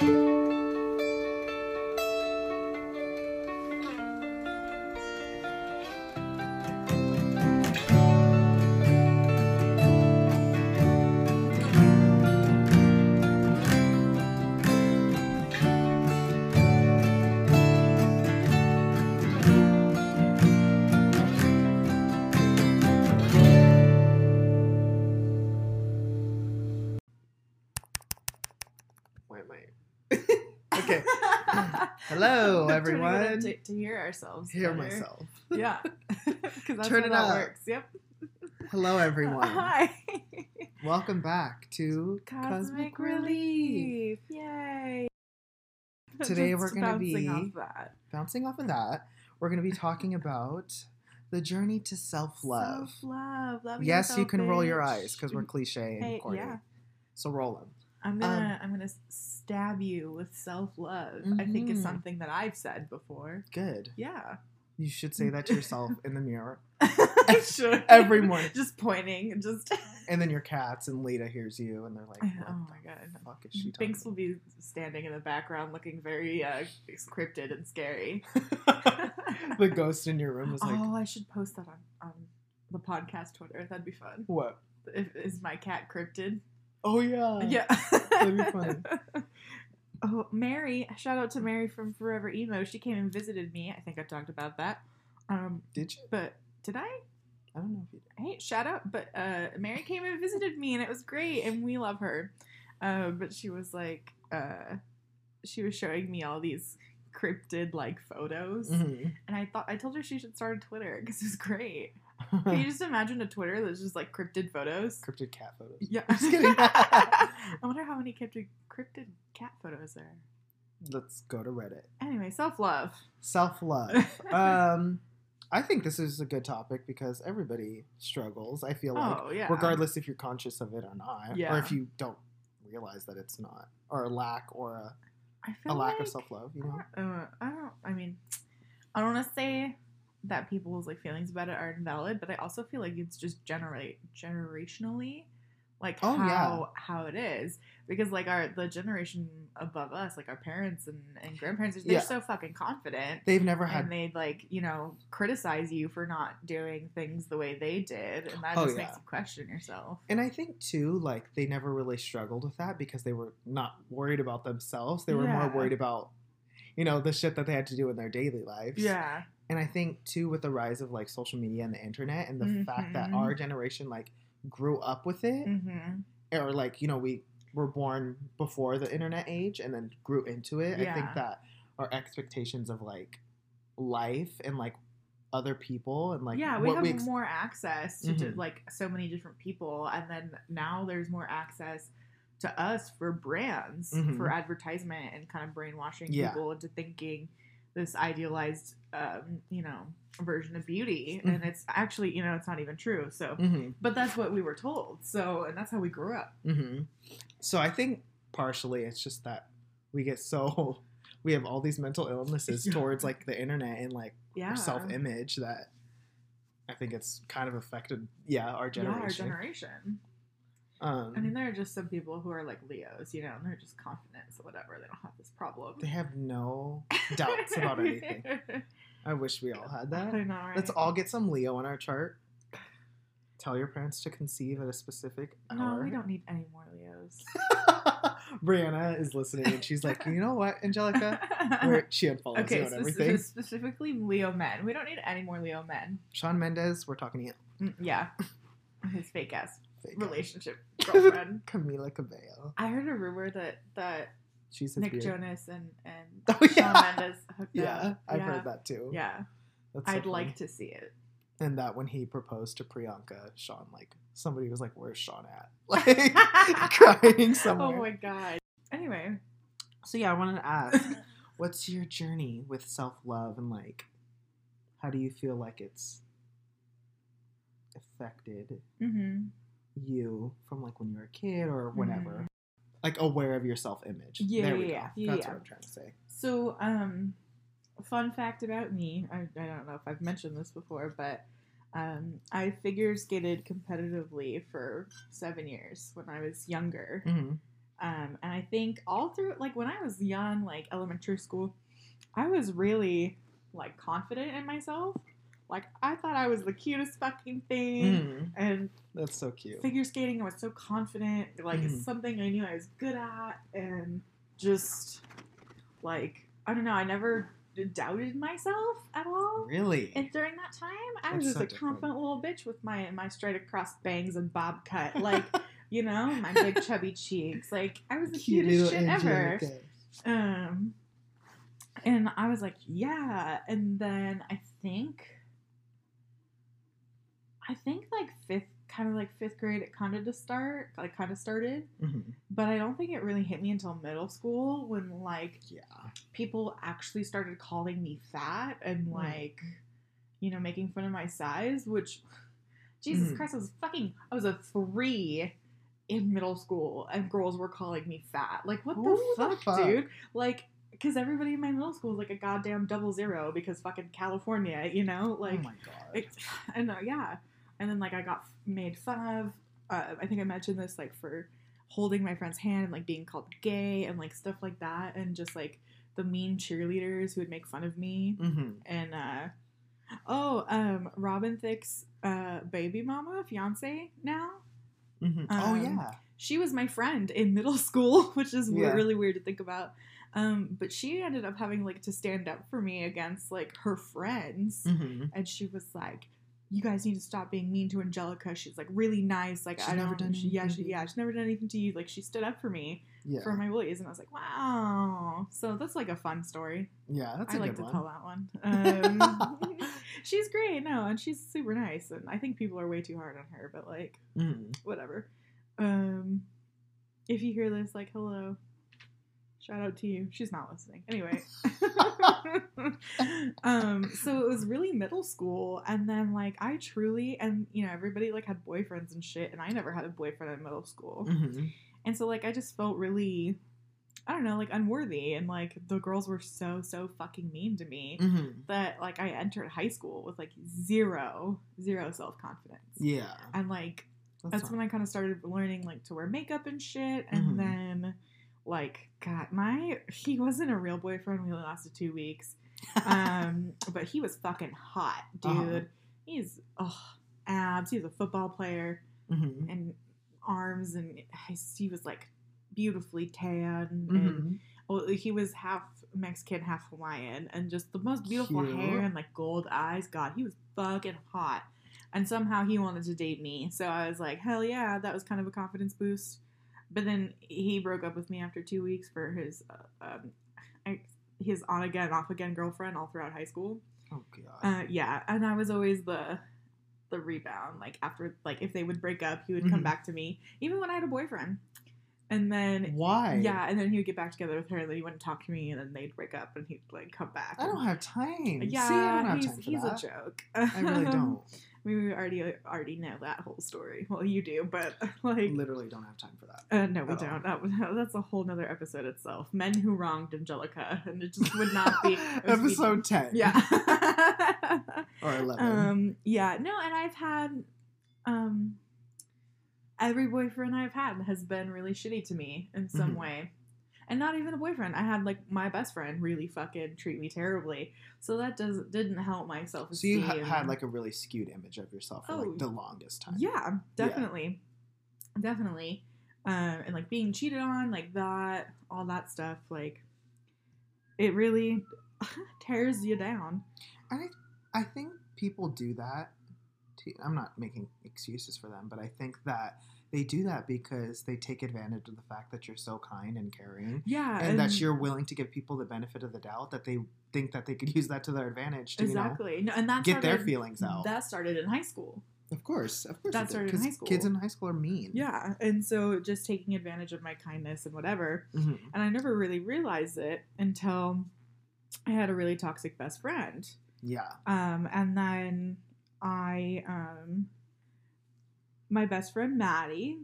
Why everyone. To, to hear ourselves. Hear better. myself. Yeah. Because that's Turn how it that up. works. Yep. Hello, everyone. Hi. Welcome back to Cosmic Relief. Yay. Today Just we're gonna be- off that. Bouncing off of that, we're going to be talking about the journey to self love. Self-love. Yes, you can roll your eyes because we're cliche and Hey, corny. yeah. So roll them. I'm gonna Um, I'm gonna stab you with self love. I think it's Mhm. something that I've said before. Good. Yeah. You should say that to yourself in the mirror. I should Every morning. Just pointing, and just. And then your cats and Lita hears you and they're like, oh my god. fuck is she talking Binks will be standing in the background, looking very uh, cryptid and scary. the ghost in your room is like, oh, I should post that on on the podcast Twitter. That'd be fun. what? If, is my cat cryptid? Oh, yeah. yeah, that'd be funny. Oh, Mary! Shout out to Mary from Forever Emo. She came and visited me. I think I talked about that. Um, Did you? but did I? I don't know if you did. hey, shout out. But uh, Mary came and visited me, and it was great, and we love her. Uh, but she was like, uh, she was showing me all these cryptid like photos, Mhm. and I thought I told her she should start a Twitter because it's great. Can you just imagine a Twitter that's just like cryptid photos? Cryptid cat photos. Yeah, I'm Just kidding. I wonder how many cryptid cryptid cat photos there. are. Let's go to Reddit. Anyway, self love. Self love. um, I think this is a good topic because everybody struggles. I feel like, oh yeah. regardless if you're conscious of it or not, or if you don't realize that it's not, or a lack or a, I a lack like, of self love. You know. Uh, I don't. I mean, I don't want to say that people's like feelings about it are invalid, but I also feel like it's just generate generationally, like Oh, how yeah. how it is because like our the generation above us, like our parents and, and grandparents, they're Yeah. so fucking confident. They've never had. And they'd like, you know, criticize you for not doing things the way they did, and that Oh, just yeah. makes you question yourself. And I think too, like they never really struggled with that because they were not worried about themselves. They were more worried about, you know, the shit that they had to do in their daily lives. Yeah, And I think too, with the rise of like social media and the internet, and the fact that Mhm. our generation like grew up with it, hmm or like you know we were born before the internet age and then grew into it. I think that our expectations of like life and like other people and like yeah, we what have we ex- more access to, Mhm. like so many different people, and then now there's more access to us for brands Mhm. for advertisement and kind of brainwashing Yeah. people into thinking this idealized, um, you know, version of beauty, and Mhm. it's actually, you know, it's not even true. So, Mhm. but that's what we were told. So, and that's how we grew up. hmm So I think partially it's just that we get so we have all these mental illnesses towards like the internet and like Yeah, our self image that I think it's kind of affected yeah our Yeah, generation. our generation. Um, I mean, there are just some people who are like Leos, you know, and they're just confident, so whatever. They don't have this problem. they have no doubts about anything. I wish we all had that. Know, right? Let's all get some Leo on our chart. Tell your parents to conceive at a specific No, hour. we don't need any more Leos. Brianna is listening and she's like, you know what, Angelica? Where she unfollows okay, you and everything. specifically Leo men. We don't need any more Leo men. Shawn Mendes, we're talking to you. Mm, yeah, his fake ass Relationship girlfriend. Camila Cabello. I heard a rumor that that She's Nick beard. Jonas and and Oh, Shawn. Mendes hooked Yeah, up. I've yeah. heard that too. Yeah, That's I'd like to see it. And that when he proposed to Priyanka, Shawn like somebody was like, "Where's Shawn at?" Like crying somewhere. Oh my god. Anyway, So yeah, I wanted to ask, what's your journey with self love and like, how do you feel like it's affected hmm you from like when you were a kid or whenever? Mhm. Like aware of your self image. Yeah, there we yeah, go. yeah, That's yeah. what I'm trying to say. So, um, fun fact about me I, I don't know if I've mentioned this before, but um, I figure skated competitively for seven years when I was younger. hmm Um, and I think all through, like when I was young, like elementary school, I was really like confident in myself. Like I thought I was the cutest fucking thing, Mm, and that's so cute. figure skating, I was so confident. Like it's Mhm. something I knew I was good at, and just like I don't know, I never doubted myself at all. Really? And during that time, I was That's just so a different. confident little bitch with my my straight across bangs and bob cut, like you know, my big chubby cheeks. Like I was the cutest shit ever. Um, and I was like, yeah. And then I think, I think like fifth, kind of like fifth grade, it kind of to start, like kind of started. Mhm. But I don't think it really hit me until middle school when like Yeah. people actually started calling me fat and Mm. like, you know, making fun of my size, which Jesus Mhm. Christ, I was fucking I was a three in middle school and girls were calling me fat. Like what the, Who the fuck, fuck? dude? Like because everybody in my middle school was like a goddamn double zero because fucking California, you know? Like oh my god. it, I know, yeah. And then like I got made fun of. Uh, I think I mentioned this like for holding my friend's hand and like being called gay and like stuff like that, and just like the mean cheerleaders who would make fun of me. hmm And uh, oh, um, Robin Thicke's uh, baby mama, fiance now. hmm oh Um, yeah. She was my friend in middle school, which is Yeah. really weird to think about. Um, but she ended up having like to stand up for me against like her friends hmm and she was like, "You guys need to stop being mean to Angelica. She's like really nice. Like She's I never don't, done she, yeah, she, yeah, she's never done anything to you. Like she stood up for me Yeah. for my bullies, and I was like, wow. So that's like a fun story. yeah. That's I like to one. tell that one. Um, she's great, no, and she's super nice, and I think people are way too hard on her, but like Mhm. whatever. Um, if you hear this, like, hello. Shout out to you. She's not listening. Anyway. um, so it was really middle school, and then like I truly and you know, everybody like had boyfriends and shit, and I never had a boyfriend in middle school. Mhm. And so like I just felt really I don't know, like unworthy and like the girls were so, so fucking mean to me Mhm. that like I entered high school with like zero, zero self confidence. Yeah. And like that's not- when I kind of started learning like to wear makeup and shit. And Mhm. then like God, my he wasn't a real boyfriend. We only lasted two weeks. Um, but he was fucking hot, dude. Uh-huh. He's oh abs. He's a football player Mhm. and arms, and he was like beautifully tan. And Mhm. well, he was half Mexican, half Hawaiian, and just the most beautiful Cute. hair and like gold eyes. God, he was fucking hot. And somehow he wanted to date me, so I was like, hell yeah, that was kind of a confidence boost. But then he broke up with me after two weeks for his, uh, um, his on again, off again girlfriend all throughout high school. Oh god. Uh, yeah, and I was always the the rebound. Like after, like if they would break up, he would come Mhm. back to me, even when I had a boyfriend. And then Why? yeah, and then he would get back together with her, and then he wouldn't talk to me, and then they'd break up, and he'd like come back. I don't have time. Yeah, See, I don't have he's time he's that. a joke. I really don't. I mean, we already already know that whole story. Well, you do, but like, Literally don't have time for that. uh, no, we don't. That, that's a whole nother episode itself. Men who wronged Angelica, and it just would not be would be- Episode 10. Yeah. Or 11. um. Yeah. No, and I've had, um, every boyfriend I've had has been really shitty to me in some Mhm. way. And not even a boyfriend. I had like my best friend really fucking treat me terribly. So that does didn't help my self esteem. so you ha- had like a really skewed image of yourself for Oh, like the longest time. Yeah, definitely. Definitely. Um, and like being cheated on, like that, all that stuff, like it really tears you down. I I think people do that. To, I'm not making excuses for them, but I think that they do that because they take advantage of the fact that you're so kind and caring, Yeah. and, that you're willing to give people the benefit of the doubt. That they think that they could use that to their advantage to exactly. No, and you know, that get their feelings out. That started in high school. of course, of course, that started in high school. Kids in high school are mean. Yeah. And so just taking advantage of my kindness and whatever. Mhm. And I never really realized it until I had a really toxic best friend. yeah. Um, and then I, um, my best friend Maddie,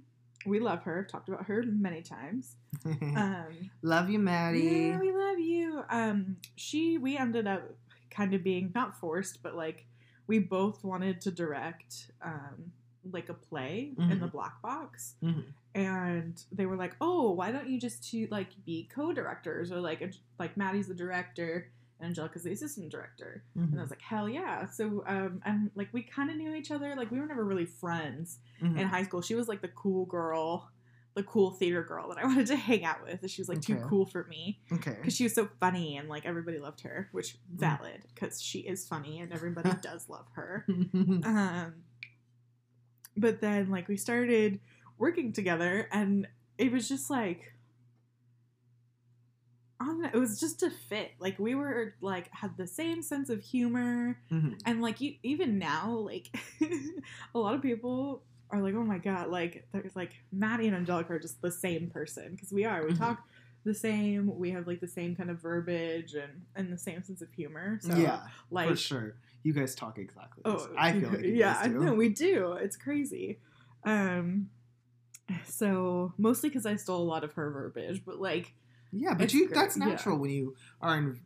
we love her. I've talked about her many times. Um, Love you, Maddie. yeah, we love you. Um, she, we ended up kind of being not forced, but like we both wanted to direct um, like a play in Mhm. the black box Mhm. and they were like oh why don't you just to like be co-directors or like a, like maddie's the director angelica's the assistant director and i Mhm. was like hell yeah so um and like we kind of knew each other like we were never really friends Mhm. in high school she was like the cool girl the cool theater girl that i wanted to hang out with and she was like too cool for me okay. because she was so funny and like everybody loved her which Mm. valid because she is funny and everybody does love her um but then like we started working together and it was just like I don't know, it was just a fit. Like we were like had the same sense of humor Mhm. and like you, even now like a lot of people are like oh my god like there's like Maddie and Angelica are just the same person because we are we Mhm. talk the same we have like the same kind of verbiage and and the same sense of humor so yeah, like for sure. You guys talk exactly. the Oh, same. I feel like you yeah, no, we do. It's crazy. Um, so mostly because I stole a lot of her verbiage, but like, Yeah, but It's you great, that's yeah. natural when you are in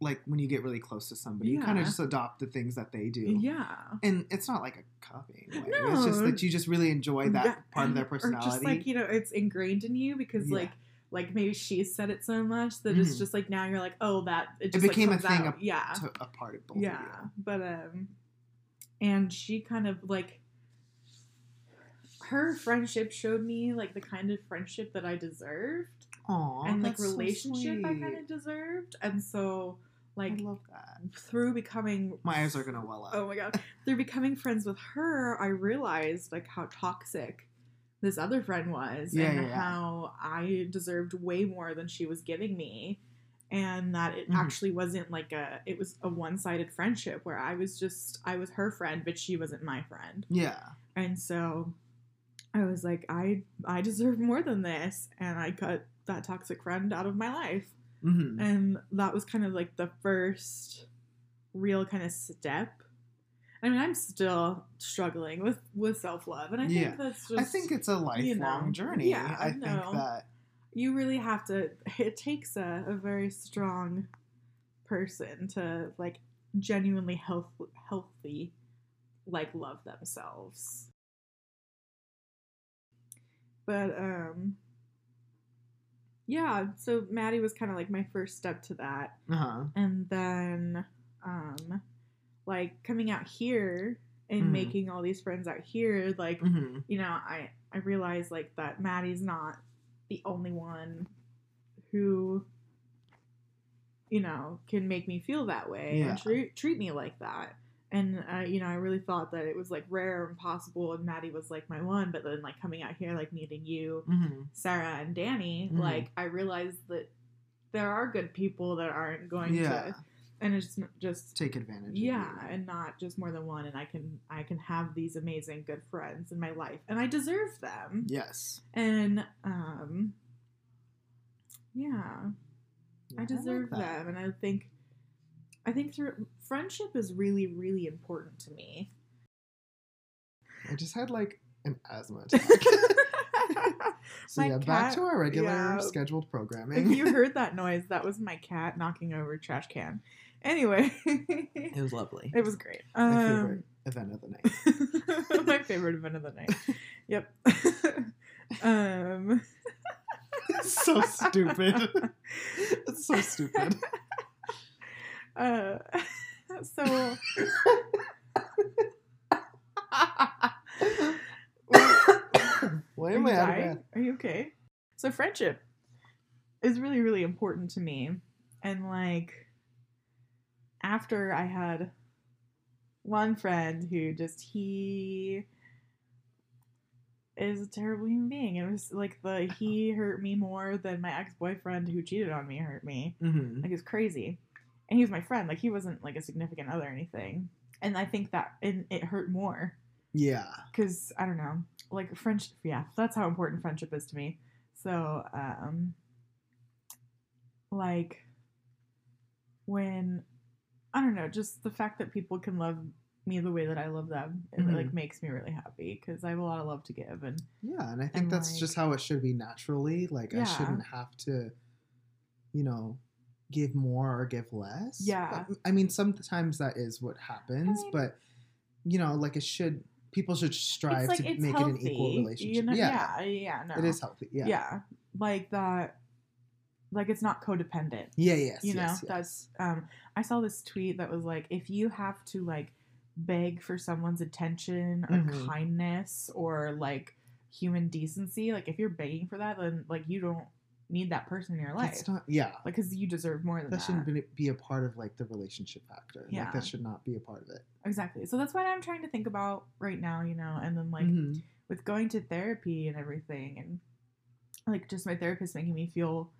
like when you get really close to somebody. You kind of just adopt the things that they do. yeah, And it's not like a copying way. It's just that you just really enjoy that Yeah, part of their Or personality. just like you know, it's ingrained in you because Yeah. like. Like maybe she said it so much that it's Mhm. just like now you're like oh that it It just like, became a thing of- yeah to a part of both yeah of but um and she kind of like her friendship showed me like the kind of friendship that I deserved you. Aw, and like that's so relationship I kind of deserved. And so like I love that. through becoming My eyes are gonna well up. oh my god, through becoming friends with her, I realized like how toxic this other friend was Yeah, and yeah, yeah. how I deserved way more than she was giving me. And that it Mhm. actually wasn't like a it was a one-sided friendship where I was just I was her friend but she wasn't my friend. Yeah. And so I was like, I I deserve more than this, and I cut that toxic friend out of my life. hmm And that was kind of like the first real kind of step. I mean, I'm still struggling with with self love, and I think Yeah. that's just I think it's a lifelong know, journey. yeah, I I think know. that you really have to. It takes a, a very strong person to like genuinely health healthy, like love themselves. But um yeah, so Maddie was kind of like my first step to that. uh-huh. And then um like coming out here and Mhm. making all these friends out here, like hmm you know, I I realized like that Maddie's not the only one who you know can make me feel that way Yeah. and treat treat me like that. And uh, you know, I really thought that it was like rare and possible, and Maddie was like my one. But then, like coming out here, like meeting you, hmm Sarah and Danny, Mhm. like I realized that there are good people that aren't going Yeah. to, and it's just Take advantage. of yeah and not just more than one and i can i can have these amazing good friends in my life and i deserve them Yes. and um yeah Yeah, i like deserve that. them and i think i think through friendship is really really important to me I just had like an asthma attack. so My yeah, back to our regular yeah. scheduled if programming. you heard that noise that was my cat knocking over a trash can anyway it was lovely. it was great My um, favorite event of the night. my favorite event of the night. Yep. um so stupid. it's so stupid. Uh so Why am I out of dying? breath? Are you okay? So friendship is really, really important to me. And like after I had one friend who just he is a terrible human being. It was like the he hurt me more than my ex boyfriend who cheated on me hurt me. Mm-hmm. Like it was crazy. And he was my friend. Like he wasn't like a significant other or anything. And I think that it, it hurt more Yeah. because I don't know, like friendship. Yeah, that's how important friendship is to me. So, um, like when I don't know, just the fact that people can love me the way that I love them, it Mhm. like makes me really happy because I have a lot of love to give, and Yeah, and I think And, that's like- just how it should be naturally. Like I shouldn't have to, you know, give more or give less. Yeah. I mean, sometimes that is what happens, mean- but you know, like it should people should strive like to make healthy, it an equal relationship. You know? yeah, yeah, yeah, no, it is healthy. Yeah. yeah, like that. Like it's not codependent. Yeah, yes. you know yes, yes. that's um i saw this tweet that was like if you have to like beg for someone's attention or Mhm. kindness or like human decency like if you're begging for that then like you don't need that person in your life That's not yeah. like because you deserve more than That that, shouldn't be, be a part of like the relationship factor. Yeah. Like that should not be a part of it. exactly so that's what i'm trying to think about right now you know and then like Mhm. with going to therapy and everything and like just my therapist making me feel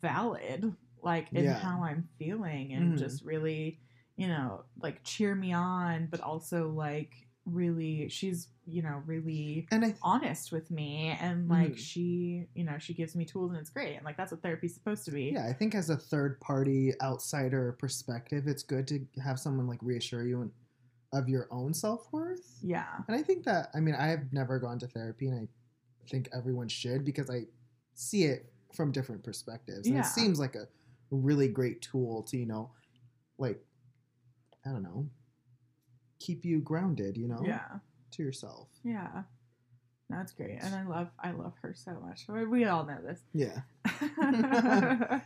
valid like in Yeah. how i'm feeling and Mhm. just really you know like cheer me on but also like really she's you know really And th- honest with me and like Mhm. she you know she gives me tools and it's great and like that's what therapy's supposed to be yeah, I think as a third party outsider perspective, it's good to have someone like reassure you and of your own self worth. yeah And I think that I mean I have never gone to therapy, and I think everyone should because I see it from different perspectives. And Yeah. it seems like a really great tool to you know, like I don't know, keep you grounded. You know, yeah to yourself. yeah that's great and i love i love her so much we we all know this Yeah,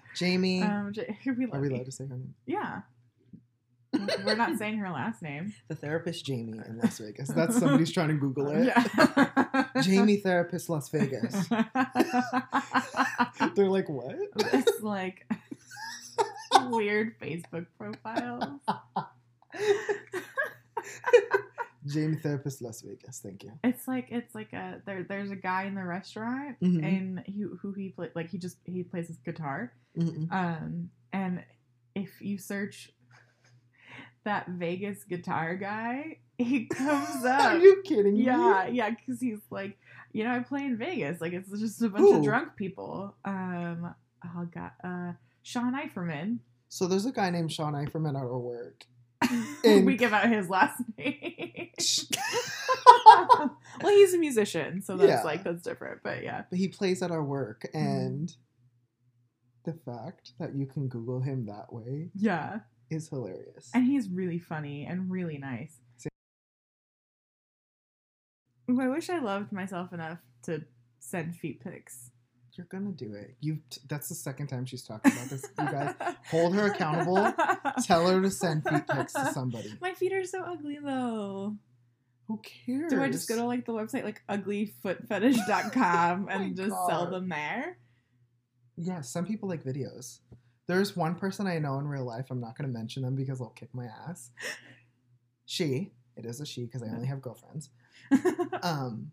Jamie. um, J- we are love we you. allowed to say her name? Yeah. We're not saying her last name. The therapist Jamie in Las Vegas. That's somebody's trying to Google it. Yeah. Jamie therapist Las Vegas. They're like, what? it's like weird Facebook profiles. Jamie therapist Las Vegas. Thank you. It's like it's like a there. There's a guy in the restaurant, Mhm. and he, who he play like he just he plays his guitar. Mm-mm. Um, and if you search that Vegas guitar guy, he comes up. Are you kidding me? Yeah, yeah, because he's like, you know, I play in Vegas. Like it's just a bunch Who? of drunk people. Um, oh god, uh, Sean Eiferman. So there's a guy named Sean Eiferman at our work. And- we give out his last name. well, he's a musician, so that's Yeah. like that's different. But yeah, But he plays at our work, Mm-hmm. and the fact that you can Google him that way yeah, is hilarious. and he's really funny and really nice. Ooh, I wish I loved myself enough to send feet pics. You're gonna do it. You that's the second time she's talking about this. You guys hold her accountable. Tell her to send feet pics to somebody. My feet are so ugly though. Who cares? Do I just go to like the website like uglyfootfetish.com Oh and just sell them there? Yeah, some people like videos. There's one person I know in real life. I'm not going to mention them because they'll kick my ass. She, it is a she because I only have girlfriends. Um,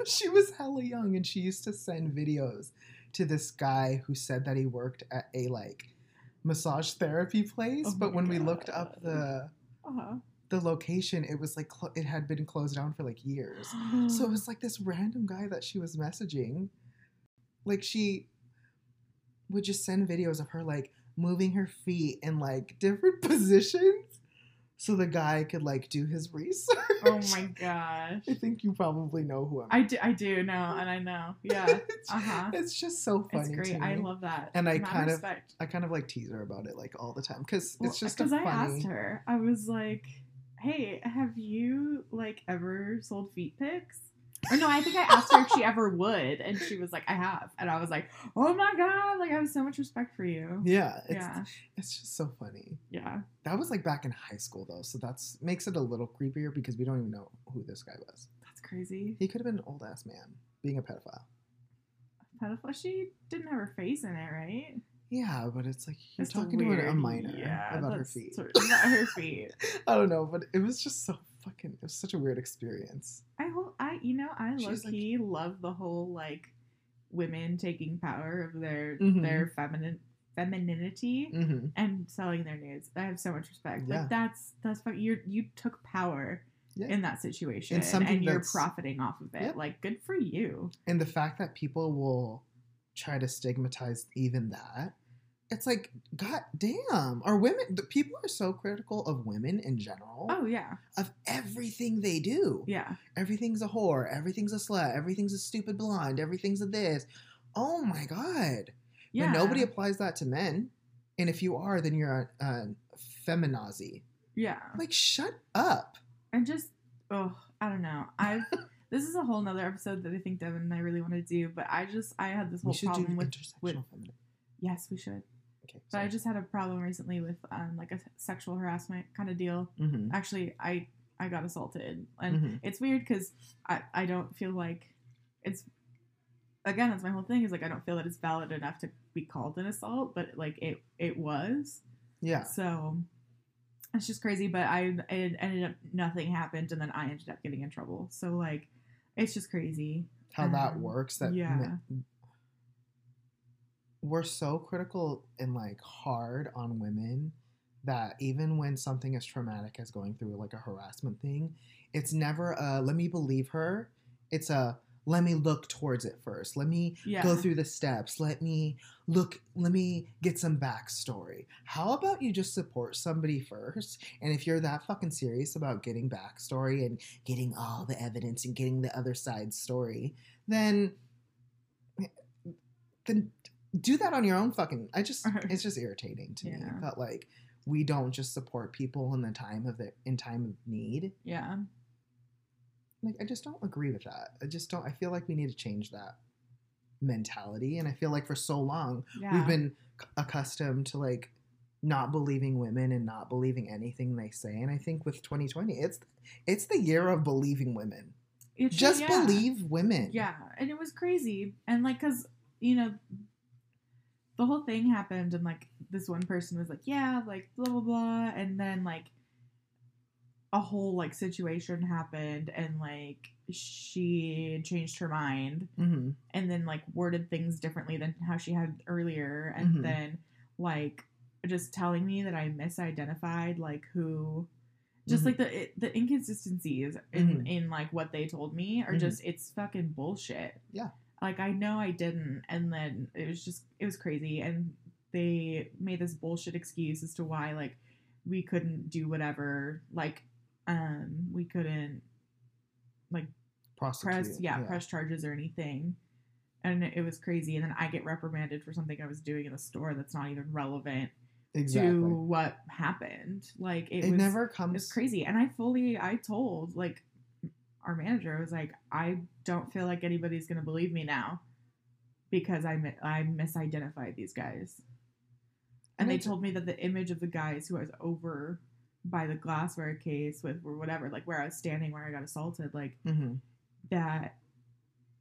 she was hella young and she used to send videos to this guy who said that he worked at a like massage therapy place. Oh but when we looked up the uh-huh. the location, it was like clo- it had been closed down for like years. So it was like this random guy that she was messaging. Like she would just send videos of her like moving her feet in like different positions so the guy could like do his research. oh my gosh. I think you probably know who I'm I do, I do know, and I know. Yeah, it's, uh-huh. it's just so funny. it's great. I love that. And I kind of- I kind of like tease her about it like all the time because it's just because funny. I asked her. I was like, "Hey, have you like ever sold feet pics?" Or no, I think I asked her if she ever would, and she was like, "I have," and I was like, "Oh my god!" Like I have so much respect for you. Yeah, it's yeah, it's just so funny. yeah. That was like back in high school though, so that's makes it a little creepier because we don't even know who this guy was. That's crazy. He could have been an old ass man being a pedophile. Pedophile. She didn't have her face in it, right? Yeah, but it's like you're That's talking to a minor Yeah, about her feet. sort- About her feet. I don't know, but it was just so fucking. It was such a weird experience. I hope I you know I low She's like- love the whole like women taking power of their Mhm. their feminine femininity Mm-hmm. and selling their nudes. I have so much respect. Yeah. Like that's that's you you took power Yeah. in that situation And and you're profiting off of it. Like good for you. And the fact that people will try to stigmatize even that, it's like, god damn, are women? The people are so critical of women in general, Oh yeah. of everything they do. Yeah. Everything's a whore. Everything's a slut. Everything's a stupid blonde. Everything's a this. Oh my god. Yeah. But nobody applies that to men. And if you are, then you're a, a feminazi. Yeah. Like, shut up. and just oh i don't know i've this is a whole nother episode that i think devin and i really want to do but i just i had this whole problem with intersectional with yes we should Okay. but i just had a problem recently with um like a sexual harassment kind of deal Mm-hmm. actually i i got assaulted and Mm-hmm. it's weird because I, I don't feel like it's again that's my whole thing is like i don't feel that it's valid enough to be called an assault but like it it was Yeah. so it's just crazy but i it ended up nothing happened and then i ended up getting in trouble so like it's just crazy How that Um, works. That yeah. We're so critical and like hard on women that even when something as traumatic as going through like a harassment thing, it's never a let me believe her. It's a let me look towards it first. Let me yeah go through the steps. Let me look, let me get some backstory. How about you just support somebody first? And if you're that fucking serious about getting backstory and getting all the evidence and getting the other side's story, then eh, then do that on your own fucking I just uh-huh. it's just irritating to me Yeah. that like we don't just support people in the time of the in time of need. yeah Like I just don't agree with that. I just don't I feel like we need to change that mentality and I feel like for so long yeah we've been c- accustomed to like not believing women and not believing anything they say and i think with 2020 it's it's the year of believing women should- just yeah. believe women Yeah, and it was crazy. And like, cause you know, the whole thing happened, and like this one person was like, "Yeah, like blah blah blah," and then like a whole like situation happened, and like she changed her mind, hmm and then like worded things differently than how she had earlier, and Mhm. then like just telling me that I misidentified like who just Mhm. like the it, the inconsistencies in Mhm. in like what they told me are Mhm. just it's fucking bullshit. Yeah. Like I know I didn't and then it was just it was crazy and they made this bullshit excuse as to why like we couldn't do whatever like um we couldn't like prosecute press yeah, press charges or anything and it was crazy and then i get reprimanded for something i was doing in the store that's not even relevant exactly. to what happened like it, it, was never it's comes crazy and i fully i told like our manager was like i don't feel like anybody's gonna believe me now because i mi- i misidentified these guys and they told me that the image of the guys who I was over by the glassware case with or whatever like where i was standing where i got assaulted like hmm that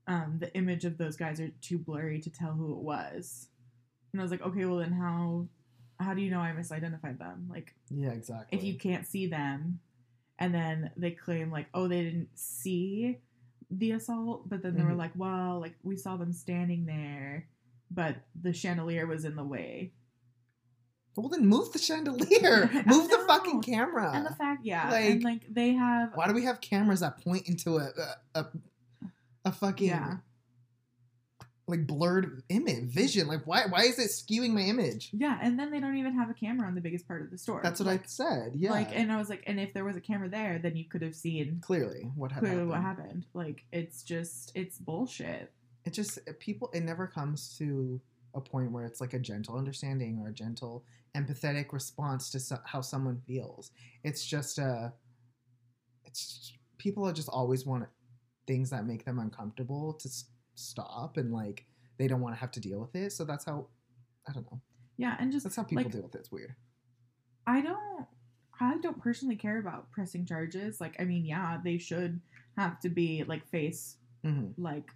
um, the image of those guys are too blurry to tell who it was. And I was like, okay, well then how how do you know I misidentified them? Like yeah exactly if you can't see them and then they claim like, oh, they didn't see the assault, but then they were Mhm. like, well, like we saw them standing there, but the chandelier was in the way. well then move the chandelier move the fucking camera and the fact, yeah, like, and like they have why do we have cameras that point into a a, a, a fucking Yeah. Like blurred image vision like why why is it skewing my image yeah, and then they don't even have a camera on the biggest part of the store. that's what like, i said yeah Like, and I was like, and if there was a camera there, then you could have seen clearly what clearly happened. what happened. Like, it's just, it's bullshit. it just people it never comes to a point where it's like a gentle understanding or a gentle empathetic response to so- how someone feels it's just a it's people are just always want things that make them uncomfortable to stop and like they don't want to have to deal with it so that's how i don't know Yeah, and just that's how people like, deal with it it's weird I don't, I don't personally care about pressing charges. Like, I mean, yeah, they should have to be like face hmm like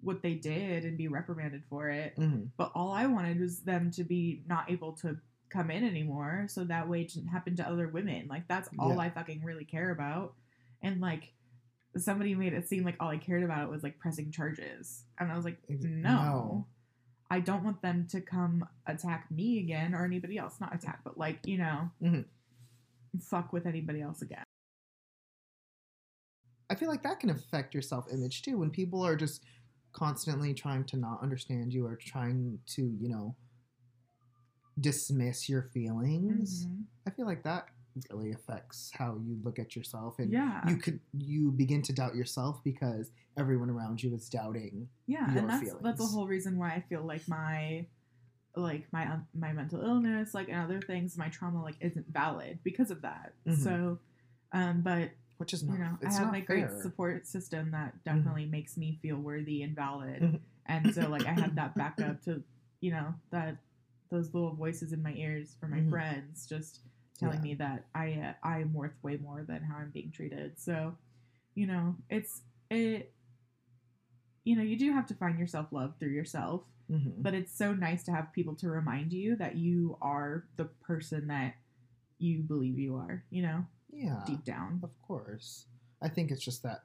what they did and be reprimanded for it. hmm But all I wanted was them to be not able to come in anymore, so that way it didn't happen to other women. Like, that's all Yeah. I fucking really care about. And like. Somebody made it seem like all I cared about was like pressing charges. And I was like, no. no. I don't want them to come attack me again or anybody else. Not attack, but like, you know, Mhm. fuck with anybody else again. I feel like that can affect your self image too when people are just constantly trying to not understand you or trying to, you know, dismiss your feelings. Mhm. I feel like that really affects how you look at yourself and Yeah. you could you begin to doubt yourself because everyone around you is doubting. yeah. your And that's that's the whole reason why I feel like my like my my mental illness, like and other things, my trauma like isn't valid because of that. Mhm. So um but which is not. you know, I have my fair. great support system that definitely makes me feel worthy and valid. Mhm. And so like I have that backup to, you know, that those little voices in my ears for my Mhm. friends just telling Yeah. me that I uh, I'm worth way more than how I'm being treated. So, you know, it's it you know, you do have to find your self-love through yourself, Mhm. but it's so nice to have people to remind you that you are the person that you believe you are, you know, yeah, deep down. of course. I think it's just that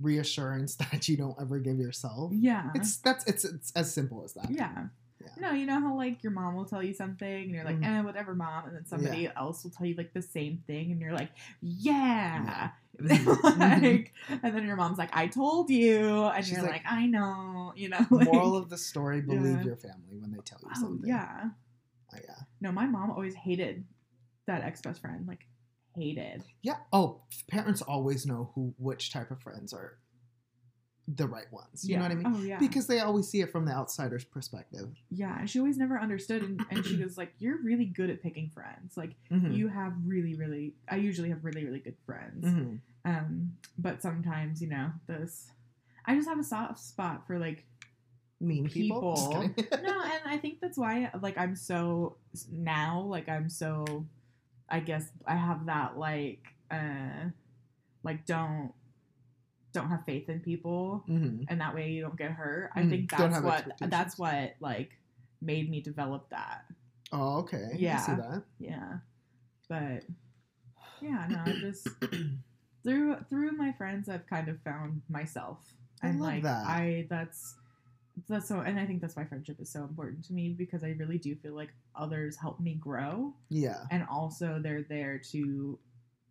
reassurance that you don't ever give yourself. Yeah. It's that's it's it's as simple as that. Yeah. Yeah. No, you know how like your mom will tell you something and you're like, Mhm. eh, whatever, mom, and then somebody else will tell you like the same thing and you're like, yeah. Like, and then your mom's like, I told you, and She's you're like, like, I know, you know. Like, Moral of the story: Believe Yeah. your family when they tell you oh something. yeah. Oh, yeah. No, my mom always hated that ex best friend, like hated. Yeah. Oh, parents always know who which type of friends are the right ones. You know what I mean? Oh yeah. Because they always see it from the outsider's perspective. yeah, she always never understood, and, and she was like, "You're really good at picking friends. Like Mhm. you have really, really. I usually have really, really good friends." Mhm. Um, but sometimes, you know, this, I just have a soft spot for like Mean people. People. no, and I think that's why like I'm so now like I'm so I guess I have that like uh like don't don't have faith in people Mhm. and that way you don't get hurt. I Mm, think that's what that's what like made me develop that. Oh, okay. I Yeah. see that. Yeah. But yeah, no, I just through through my friends I've kind of found myself. I and love like that. I that's that's so and I think that's why friendship is so important to me because I really do feel like others help me grow Yeah. and also they're there to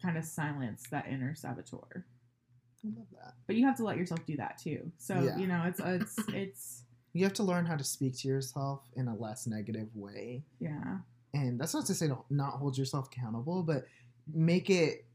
kind of silence that inner saboteur. I love that. But you have to let yourself do that too. So, Yeah. you know, it's it's it's You have to learn how to speak to yourself in a less negative way. yeah. And that's not to say don't not hold yourself accountable, but make it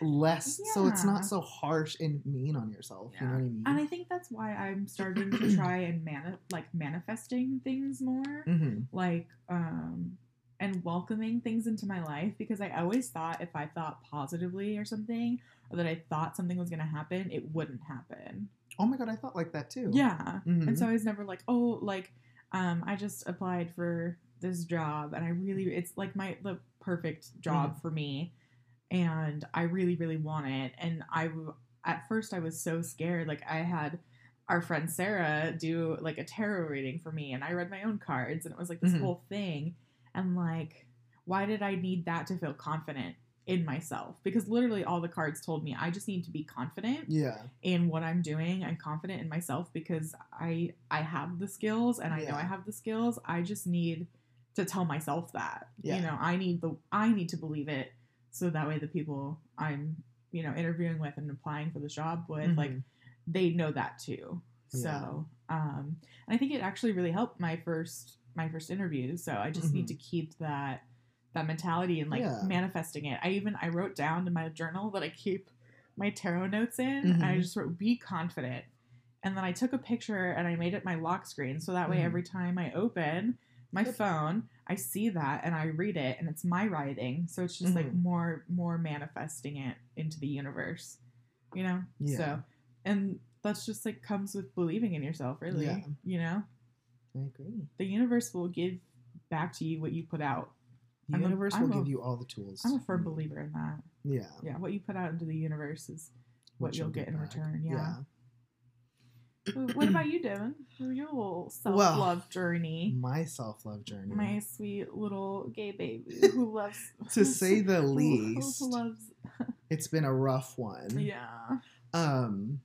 less so it's not so harsh and mean on yourself. You know what I mean? And I think that's why I'm starting to try and mani- like manifesting things more. hmm like um and welcoming things into my life because I always thought if I thought positively or something or that I thought something was going to happen, it wouldn't happen. Oh my god, I thought like that too. Yeah. Mhm. And so I was never like, "Oh, like um I just applied for this job and I really it's like my the perfect job Mm-hmm. for me and I really really want it." And I, at first I was so scared like I had our friend Sarah do like a tarot reading for me and I read my own cards and it was like this Mhm. whole thing and like why did I need that to feel confident in myself because literally all the cards told me I just need to be confident Yeah. in what I'm doing and confident in myself because I I have the skills and I know I have the skills. I just need to tell myself that. Yeah. You know, I need the I need to believe it so that way the people I'm, you know, interviewing with and applying for the job with like Mhm. they know that too. Yeah. So, um and I think it actually really helped my first my first interview. So I just need Mhm. to keep that that mentality and like Yeah. manifesting it. I even I wrote down in my journal that I keep my tarot notes in. and I just wrote be confident. And then I took a picture and I made it my lock screen so that way Mhm. every time I open my Yep. phone, I see that and I read it and it's my writing. So it's just like Mhm. more more manifesting it into the universe. You know? Yeah. So and that's just like comes with believing in yourself, really. Yeah. You know? I agree. The universe will give back to you what you put out. The I'm universe I'm will a- give you all the tools. I'm a firm believer in that. Yeah. Yeah, what you put out into the universe is what you'll get in back. return. Yeah. what about you, Devin? Your little self Well, love journey. My self love journey. My sweet little gay baby who loves to say the who- least, Who loves it's been a rough one. yeah. Um,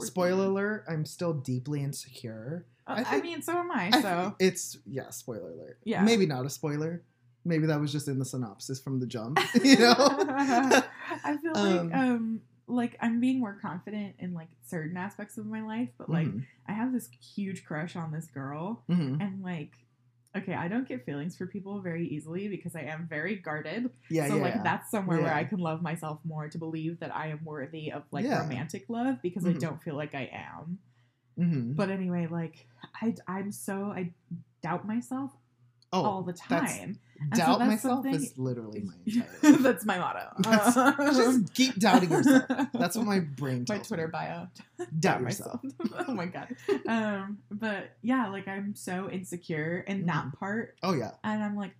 Spoiler alert, I'm still deeply insecure. Uh, I I, mean, so am I. I So think it's yeah, spoiler alert. Yeah. Maybe not a spoiler. Maybe that was just in the synopsis from the jump. You know? I feel like Um, um like I'm being more confident in like certain aspects of my life, but like Mhm. I have this huge crush on this girl Mhm. and like okay, I don't get feelings for people very easily because I am very guarded. Yeah, so yeah. like that's somewhere where I can love myself more to believe that I am worthy of like Yeah. romantic love because I Mhm. don't feel like I am. Mhm. But anyway, like I I'm so I doubt myself Oh, all the time. So doubt that's myself something- is literally my entire that's my motto. That's- just keep doubting yourself. That's what my brain my Twitter me. bio. Doubt yourself. oh my god. Um, but yeah, like I'm so insecure in that part, Oh yeah, and I'm like,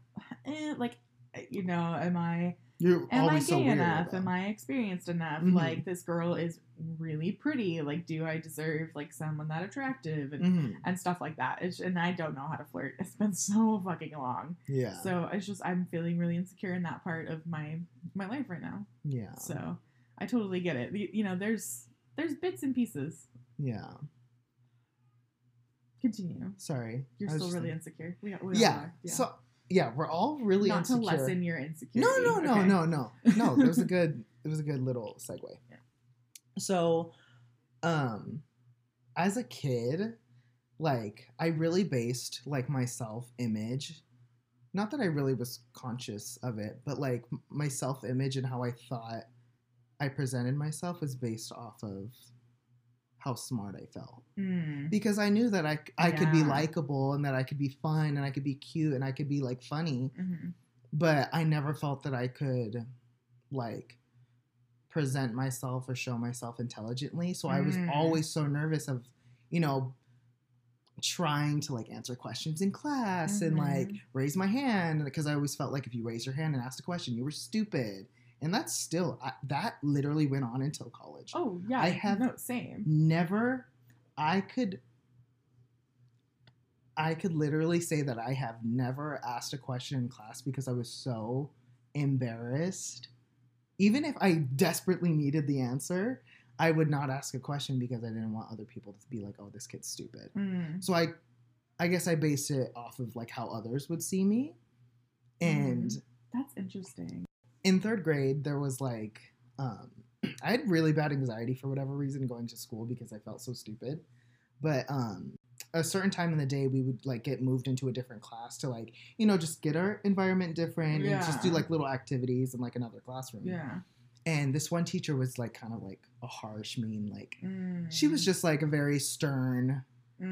eh, like, you know, am I you're am I gay so enough? Am. I experienced enough? Mhm. Like this girl is really pretty. Like, do I deserve like someone that attractive and Mhm. and stuff like that? It's, and I don't know how to flirt. It's been so fucking long. Yeah. So it's just I'm feeling really insecure in that part of my my life right now. yeah. So I totally get it. You, you know, there's there's bits and pieces. Yeah. Continue. Sorry. You're still really thinking- insecure. We, we Yeah. Yeah. So yeah, we're all really not insecure. to lessen your insecurity. No, no, no, okay? no, no, no. It was a good. It was a good little segue. Yeah. So, um, as a kid, like I really based like my self image. Not that I really was conscious of it, but like my self image and how I thought I presented myself was based off of how smart I felt Mm. because I knew that I, I could be likable and that I could be fun and I could be cute and I could be like funny Mhm. but I never felt that I could like present myself or show myself intelligently. So I was Mm. always so nervous of, you know, trying to like answer questions in class and like Mhm. raise my hand because I always felt like if you raise your hand and asked a question, you were stupid. And that's still I, that literally went on until college. Oh yeah. I have- no same. Never I could I could literally say that I have never asked a question in class because I was so embarrassed. Even if I desperately needed the answer, I would not ask a question because I didn't want other people to be like, "Oh, this kid's stupid." Mm. So I I guess I based it off of like how others would see me. And That's interesting. in 3rd grade there was like um I had really bad anxiety for whatever reason going to school because I felt so stupid. But um a certain time in the day we would like get moved into a different class to like, you know, just get our environment different and just do like little activities in like another classroom. Yeah. And this one teacher was like kind of like a harsh, mean, like Mm. she was just like a very stern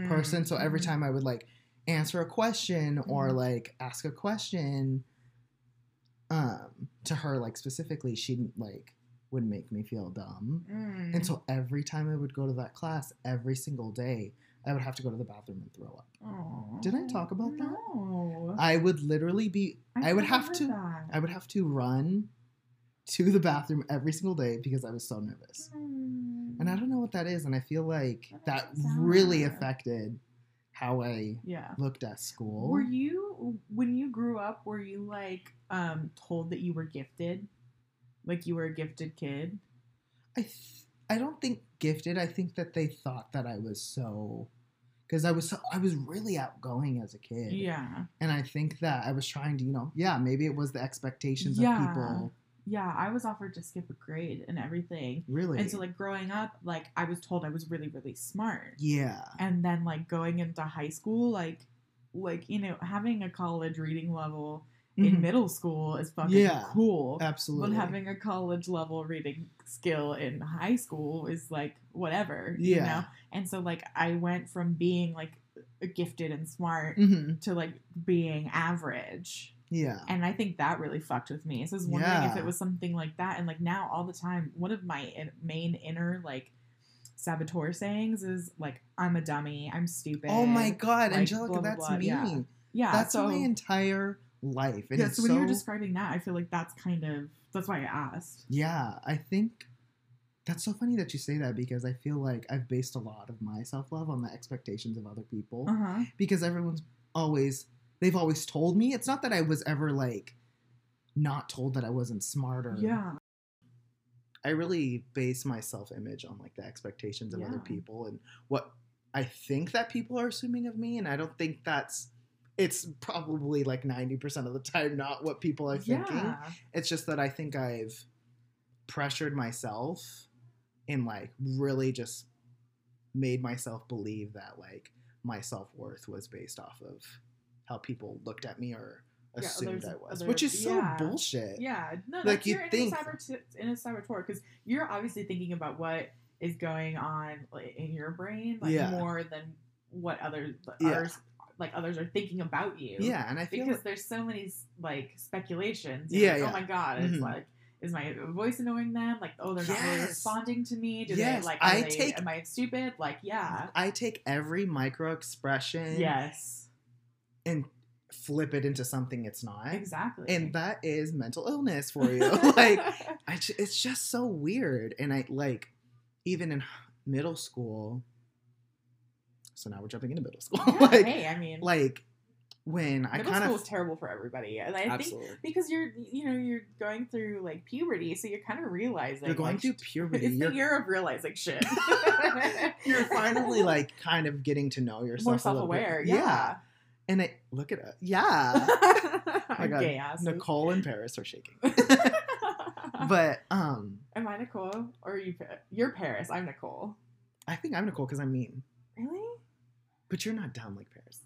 person. So every Mhm. time I would like answer a question or Mhm. like ask a question um to her like specifically, she like would make me feel dumb. Mm. And so every time I would go to that class, every single day, I would have to go to the bathroom and throw up. Did I talk about that? No. I would literally be I would have to- that. I would have to run to the bathroom every single day because I was so nervous. Mm. And I don't know what that is and I feel like That that really affected how I Yeah. looked at school. Were you when you grew up? Were you like um told that you were gifted, like you were a gifted kid? I th- I don't think gifted. I think that they thought that I was so because I was so, I was really outgoing as a kid. Yeah, And I think that I was trying to, you know, yeah, maybe it was the expectations Yeah. of people. yeah. I was offered to skip a grade and everything, Really. and so like growing up, like I was told I was really really smart, yeah. and then like going into high school, like like you know having a college reading level in Mhm. middle school is fucking Yeah. cool. Absolutely. But having a college level reading skill in high school is like whatever, Yeah. you know? And so like I went from being like gifted and smart Mhm. to like being average. Yeah. And I think that really fucked with me. So I was wondering if it was something like that. And like now all the time, one of my in- main inner like saboteur sayings is like, I'm a dummy, I'm stupid. Oh my god, like, Angelica, blah, blah, that's blah. me. Yeah. Yeah. That's so, my entire life. And yeah, so when so, you were describing that, I feel like that's kind of, that's why I asked. Yeah, I think that's so funny that you say that because I feel like I've based a lot of my self love on the expectations of other people. Uh huh. because everyone's always they've always told me it's not that i was ever like not told that i wasn't smarter Yeah. i really base my self-image on like the expectations of other people and what i think that people are assuming of me and i don't think that's it's probably like 90% of the time not what people are thinking Yeah. it's just that i think i've pressured myself and like really just made myself believe that like my self-worth was based off of how people looked at me or assumed others- i was which is so yeah. bullshit Yeah, no, Like, like you'd you're think- in a saboteur, in a saboteur because you're obviously thinking about what is going on like, in your brain, like Yeah. more than what others Yeah. Like others are thinking about you. Yeah, and I feel because like, there's so many like speculations. You're Yeah, like, yeah. Oh my god, it's Mhm. like. Is my voice annoying them? Like, oh, they're not really responding to me. Do Yes, they like? I they, take- Am I stupid? Like, yeah. I take every micro expression Yes. and flip it into something it's not. Exactly. And that is mental illness for you. like I it's just so weird. And I like even in middle school. So now we're jumping into middle school. Yeah, like hey, I mean, like when I middle kind school of is terrible for everybody, and I think absolutely because you're, you know, you're going through like puberty, so you're kind of realizing you're going like, through puberty. It's You're the year of realizing shit. you're finally like kind of getting to know yourself more a little bit. self-aware. Yeah. And it look at it. Yeah. My God. gay ass. Nicole and Paris are shaking. but um Am I Nicole or are you? You're Paris. I'm Nicole. I think I'm Nicole because I'm mean. Really? But you're not dumb like Paris.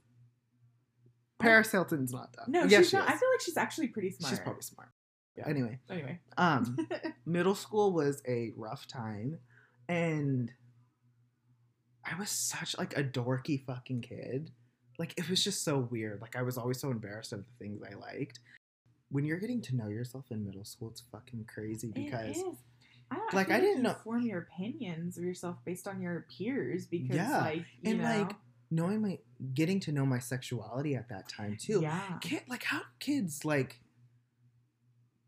Paris Hilton's not dumb. No, Yes, she's she not. is. I feel like she's actually pretty smart. She's probably smart. Yeah. Anyway, Anyway. um, middle school was a rough time, and I was such like a dorky fucking kid. Like it was just so weird. Like I was always so embarrassed of the things I liked. When you're getting to know yourself in middle school, it's fucking crazy because it is. I don't, like, I didn't you know- form your opinions of yourself based on your peers because Yeah, like you and know, like knowing my getting to know my sexuality at that time too. yeah Kid, like how do kids like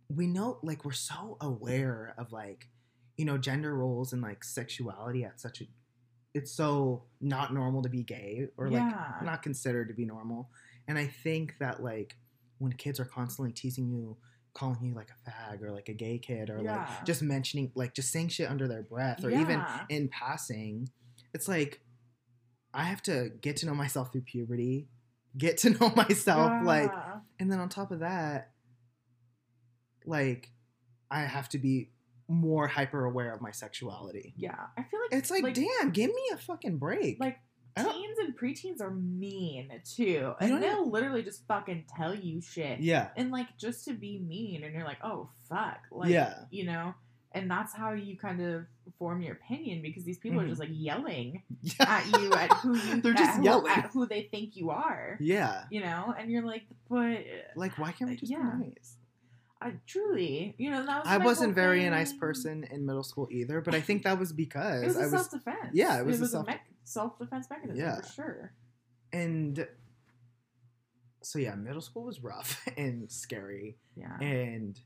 we know like we're so aware of like you know gender roles and like sexuality at such a it's so not normal to be gay or like Yeah. not considered to be normal and i think that like when kids are constantly teasing you calling you like a fag or like a gay kid or Yeah. like just mentioning like just saying shit under their breath or even in passing it's like i have to get to know myself through puberty get to know myself like ah. and then on top of that, like, I have to be more hyper aware of my sexuality. yeah I feel like It's like, damn, give me a fucking break. like teens and preteens are mean too, and they'll literally just fucking tell you shit. yeah, and like just to be mean and you're like oh fuck like Yeah. you know and that's how you kind of form your opinion because these people are Mhm. just like yelling at you at who you They're just who- yelling. at who they think you are yeah. you know and you're like but Like, why can't we just Yeah. be nice? I truly you know that was I wasn't very a nice person in middle school either, but I think that was it because was a I was, self-defense yeah, it was a a self- mech- self-defense mechanism Yeah. for sure and so yeah, middle school was rough and scary. yeah and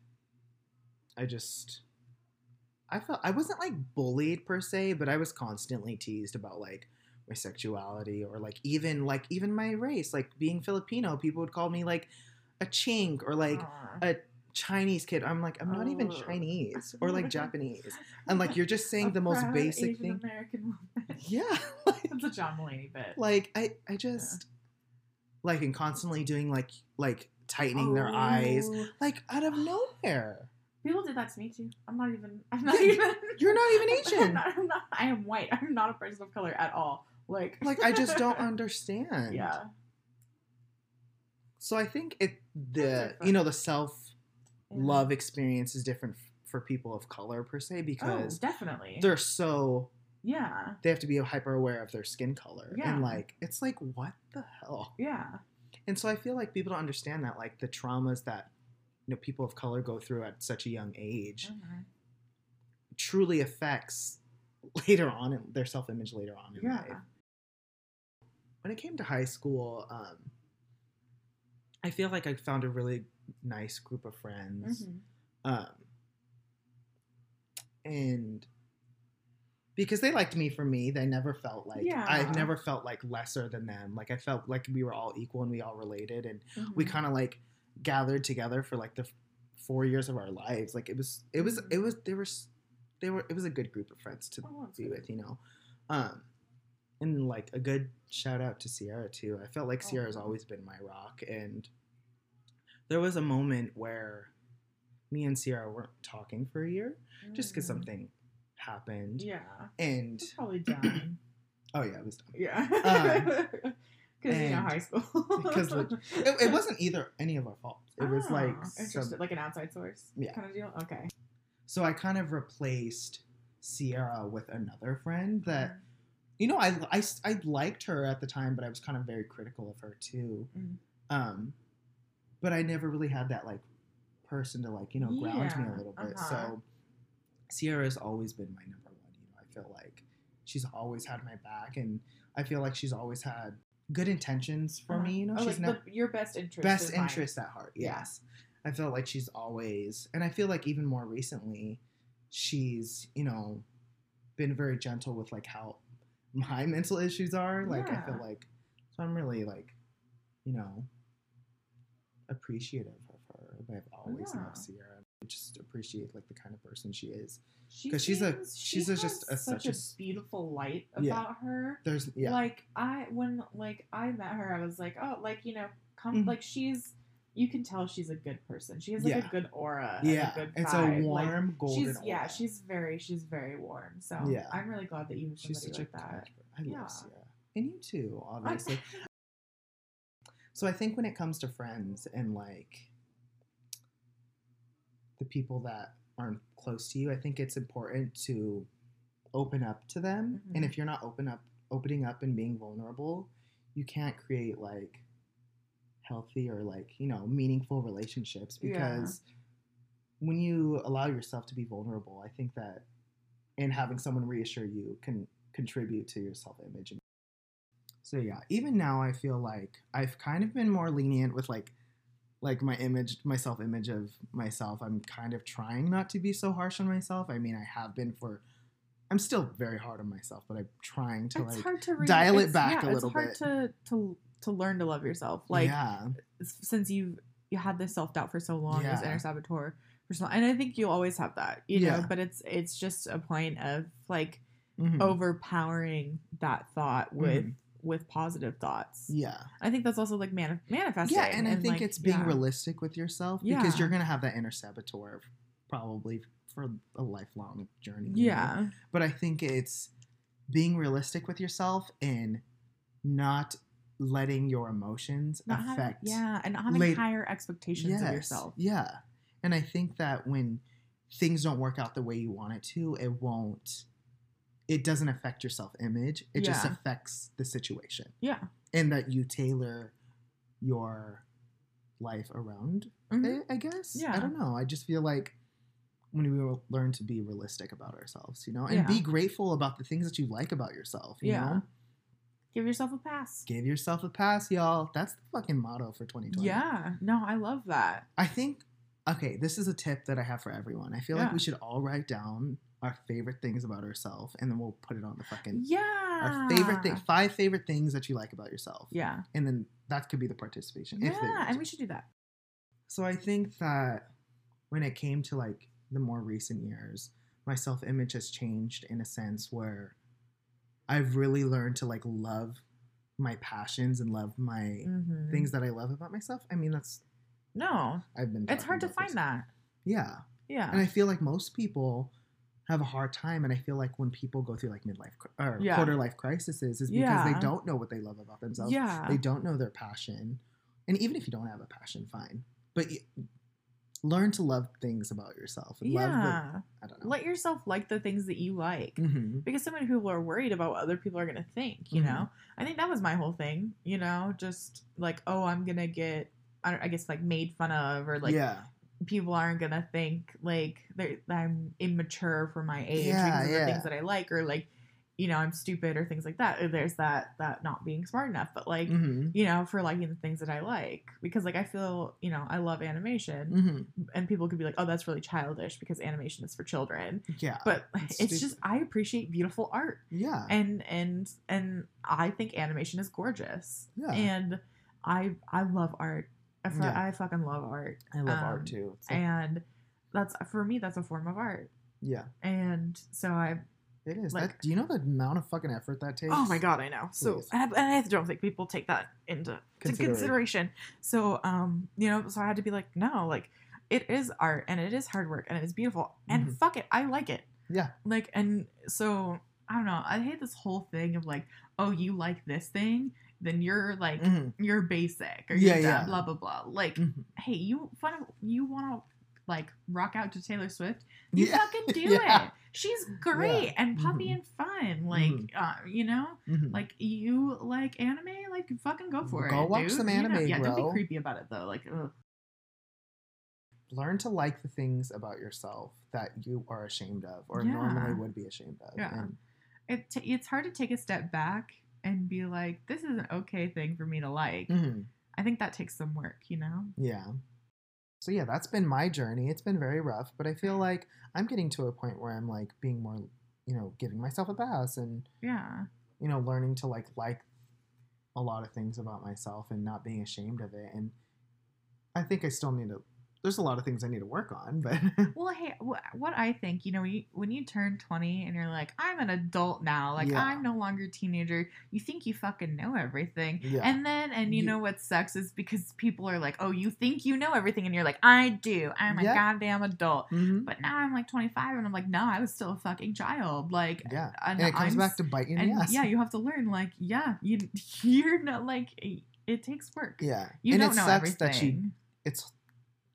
I just I felt I wasn't like bullied per se, but I was constantly teased about like my sexuality or like even like even my race, like being Filipino, people would call me like a chink or like a Chinese kid. I'm like I'm not even Oh. Chinese or like Japanese. And like you're just saying the most basic Asian thing. American woman. Yeah. Like, That's a John Mulaney bit. like I I just like and constantly doing like like tightening their eyes Oh. like out of nowhere. People did that to me too. I'm not even. I'm not even. You're not even I'm Asian. not, I'm not. I am white. I'm not a person of color at all. Like. like I just don't understand. Yeah. So I think it the you know the self love experience is different for people of color per se Oh, because definitely. they're so Yeah. they have to be hyper aware of their skin color Yeah. and like it's like what the hell. Yeah. And so I feel like people don't understand that like the traumas that you know people of color go through at such a young age Mhm. truly affects later on in their self image later on in Yeah. life. When it came to high school, um, I feel like I found a really nice group of friends. Mhm. Um, and because they liked me for me, they never felt like Yeah. I've never felt like lesser than them. Like I felt like we were all equal and we all related, and we Mhm. kind of like gathered together for like the f- four years of our lives. Like it was, it was, it was. There was, they were. It was a good group of friends to Oh, be with, you know. Um, and like a good shout out to Sierra too. I felt like Oh. Sierra's always been my rock, and there was a moment where me and Sierra weren't talking for a year just because Mm. something happened, Yeah. and probably dumb. oh yeah, it was done. yeah. Um, Because you know high school. because leg- it, it wasn't either any of our fault. It was like Oh, some, like an outside source Yeah. kind of deal. Okay. so I kind of replaced Sierra with another friend that you know, I, I, I liked her at the time, but I was kind of very critical of her too. Mm. Um, but I never really had that like person to like you know ground me a little bit. uh-huh. So Sierra's always been my number one. You know, I feel like she's always had my back, and I feel like she's always had good intentions for Uh-huh. me. You know, Oh, she's like not the, your best interest. best is mine. at heart. Yeah. Yes, I feel like she's always, and I feel like even more recently, she's you know been very gentle with like how my mental issues are. Like I feel like so I'm really like you know appreciative of her. I've always Yeah. loved Sierra. Just appreciate like the kind of person she is. She 'Cause she's a- she's she a- just a- such such a a beautiful light Yeah. about her. There's yeah. Like I when like I met her, I was like, oh, like you know, come Mhm. like she's. You can tell she's a good person. She has like Yeah. a good aura. yeah, and a good it's vibe. a Like, warm golden. she's yeah, she's very she's very warm. So Yeah. I'm really glad that you have she's somebody such like a that. I Yeah. love Sierra, and you too, obviously. So I think when it comes to friends and like the people that aren't close to you, I think it's important to open up to them. Mhm. And if you're not open up opening up and being vulnerable, you can't create like healthy or like, you know, meaningful relationships Yeah. because when you allow yourself to be vulnerable, I think that and having someone reassure you can contribute to your self-image so yeah, even now I feel like I've kind of been more lenient with like like my image, my self-image of myself. I'm kind of trying not to be so harsh on myself. I mean, I have been for I'm still very hard on myself, but I'm trying to it's like hard to re- dial it back yeah, a little bit. it's hard bit. to to to learn to love yourself. Like yeah. since you've you had this self doubt for so long as inner saboteur so and I think you'll always have that, you know. Yeah. But it's it's just a point of like Mhm. overpowering that thought with Mhm. With positive thoughts. Yeah. I think that's also like manif- manifesting. Yeah, and I think like, it's being yeah. realistic with yourself Yeah. because you're gonna have that inner saboteur probably for a lifelong journey. know? Yeah, but I think it's being realistic with yourself and not letting your emotions not having, affect yeah, and not having late- higher expectations Yes, of yourself. Yeah. And I think that when things don't work out the way you want it to, it won't it doesn't affect your self image. It just affects the situation. Yeah, And that you tailor your life around Mhm. it, I guess. Yeah. I don't know. I just feel like when we learn to be realistic about ourselves, you know, and Yeah. be grateful about the things that you like about yourself, you Yeah. know? give yourself a pass. Give yourself a pass, y'all. That's the fucking motto for 2020. Yeah, no, I love that. I think okay, this is a tip that I have for everyone. I feel like we should all write down our favorite things about ourselves and then we'll put it on the fucking Yeah, our favorite thing five favorite things that you like about yourself. Yeah, And then that could be the participation. yeah, and we should do that. So I think that when it came to like the more recent years, my self image has changed in a sense where I've really learned to like love my passions and love my Mhm. things that I love about myself. I mean, that's No, I've been. it's hard to find this. that. Yeah, Yeah, and I feel like most people have a hard time, and I feel like when people go through like midlife or Yeah. quarter life crises, is because Yeah. they don't know what they love about themselves. yeah, They don't know their passion, and even if you don't have a passion, fine, but y learn to love things about yourself. and Love yeah. the, I don't know. Let yourself like the things that you like. hmm because so many people are worried about what other people are going to think you Mhm. know i think that was my whole thing you know just like oh i'm going to get I, I guess like made fun of or like yeah, people aren't to think like that i'm immature for my age Yeah, because of the things that i like or like you know i'm stupid or things like that. There's that that not being smart enough but like hmm you know for liking the things that i like. Because like i feel you know i love animation. Hmm and people could be like oh that's really childish because animation is for children. Yeah, but It's it's, just i appreciate beautiful art. Yeah, and and and i think animation is gorgeous. Yeah. and i i love art I, fu- Yeah. I fucking love art I love um, art too. Like- and that's for me that's a form of art yeah, and so i it is. like- that, do you know the amount of fucking effort that takes? oh my god i know so Please. and I, and I don't think people take that into to Consideration. so um you know so i had to be like no like it is art and it is hard work and it is beautiful and Mhm. fuck it i like it Yeah. like and so i don't know i hate this whole thing of like oh you like this thing then you're like Mhm. you're basic or Yeah, you're yeah. blah blah blah like Mhm. hey you to you want to like rock out to Taylor Swift, you Yeah. fucking do Yeah. it. She's great and puppy Mhm. and fun. Like, Mhm. uh, you know, Mhm. like you like anime, like fucking go for Go it. Go watch dude. some You know- anime, yeah, don't be creepy about it though. Like, ugh. learn to like the things about yourself that you are ashamed of or normally would be ashamed of. Yeah. And it t- it's hard to take a step back and be like, this is an okay thing for me to like. Mhm. I think that takes some work, you know. yeah. So yeah, that's been my journey. It's been very rough, but I feel like I'm getting to a point where I'm like being more, you know, giving myself a pass and Yeah. you know, learning to like like a lot of things about myself and not being ashamed of it. And I think I still need to. There's a lot of things I need to work on, but Well, hey, what I think, you know, when you, when you turn 20 and you're like, I'm an adult now, like, Yeah. I'm no longer a teenager, you think you fucking know everything. yeah, And then, and you, You- know what sucks is because people are like, oh, you think you know everything. And you're like, I do. I'm a goddamn adult. Mhm. But now I'm like 25 and I'm like, no, I was still a fucking child. Like, yeah, and, and it comes I'm back to bite you in the ass. yeah, you have to learn, like, yeah, you, you're not like, it takes work. yeah, You and don't know everything. that you it's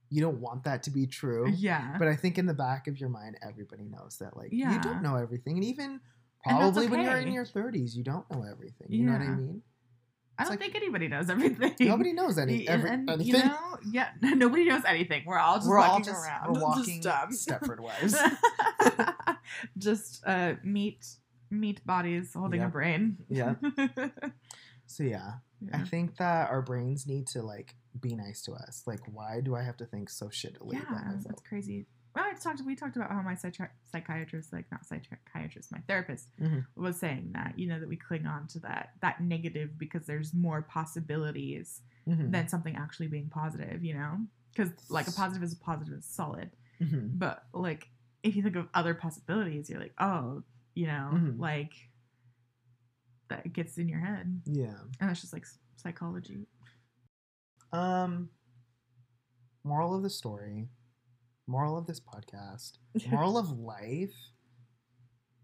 you don't want that to be true. yeah. But I think in the back of your mind, everybody knows that like you don't know everything, and even And that's probably when you're in your 30s, you don't know everything. You know what I Yeah. mean? I don't like- think anybody knows everything. Nobody knows any every, and, anything. You know, yeah, nobody knows anything. We're all just we're walking all just around. we're walking just, Stepford wives. just uh, meat, meat bodies holding a brain. Yeah. So yeah, I think that our brains need to like be nice to us. Like, why do I have to think so shittily about Yeah, myself? that's crazy. Well, I talked. We talked about how my psychi- psychiatrist, like not psychiatrist, my therapist, Mhm. was saying that you know that we cling on to that that negative because there's more possibilities Mhm. than something actually being positive. You know, because like a positive is a positive is solid. Mhm. But like, if you think of other possibilities, you're like, oh, you know, Mhm. like that gets in your head, Yeah. and that's just like psychology. Um. Moral of the story. Moral of this podcast. Moral of life.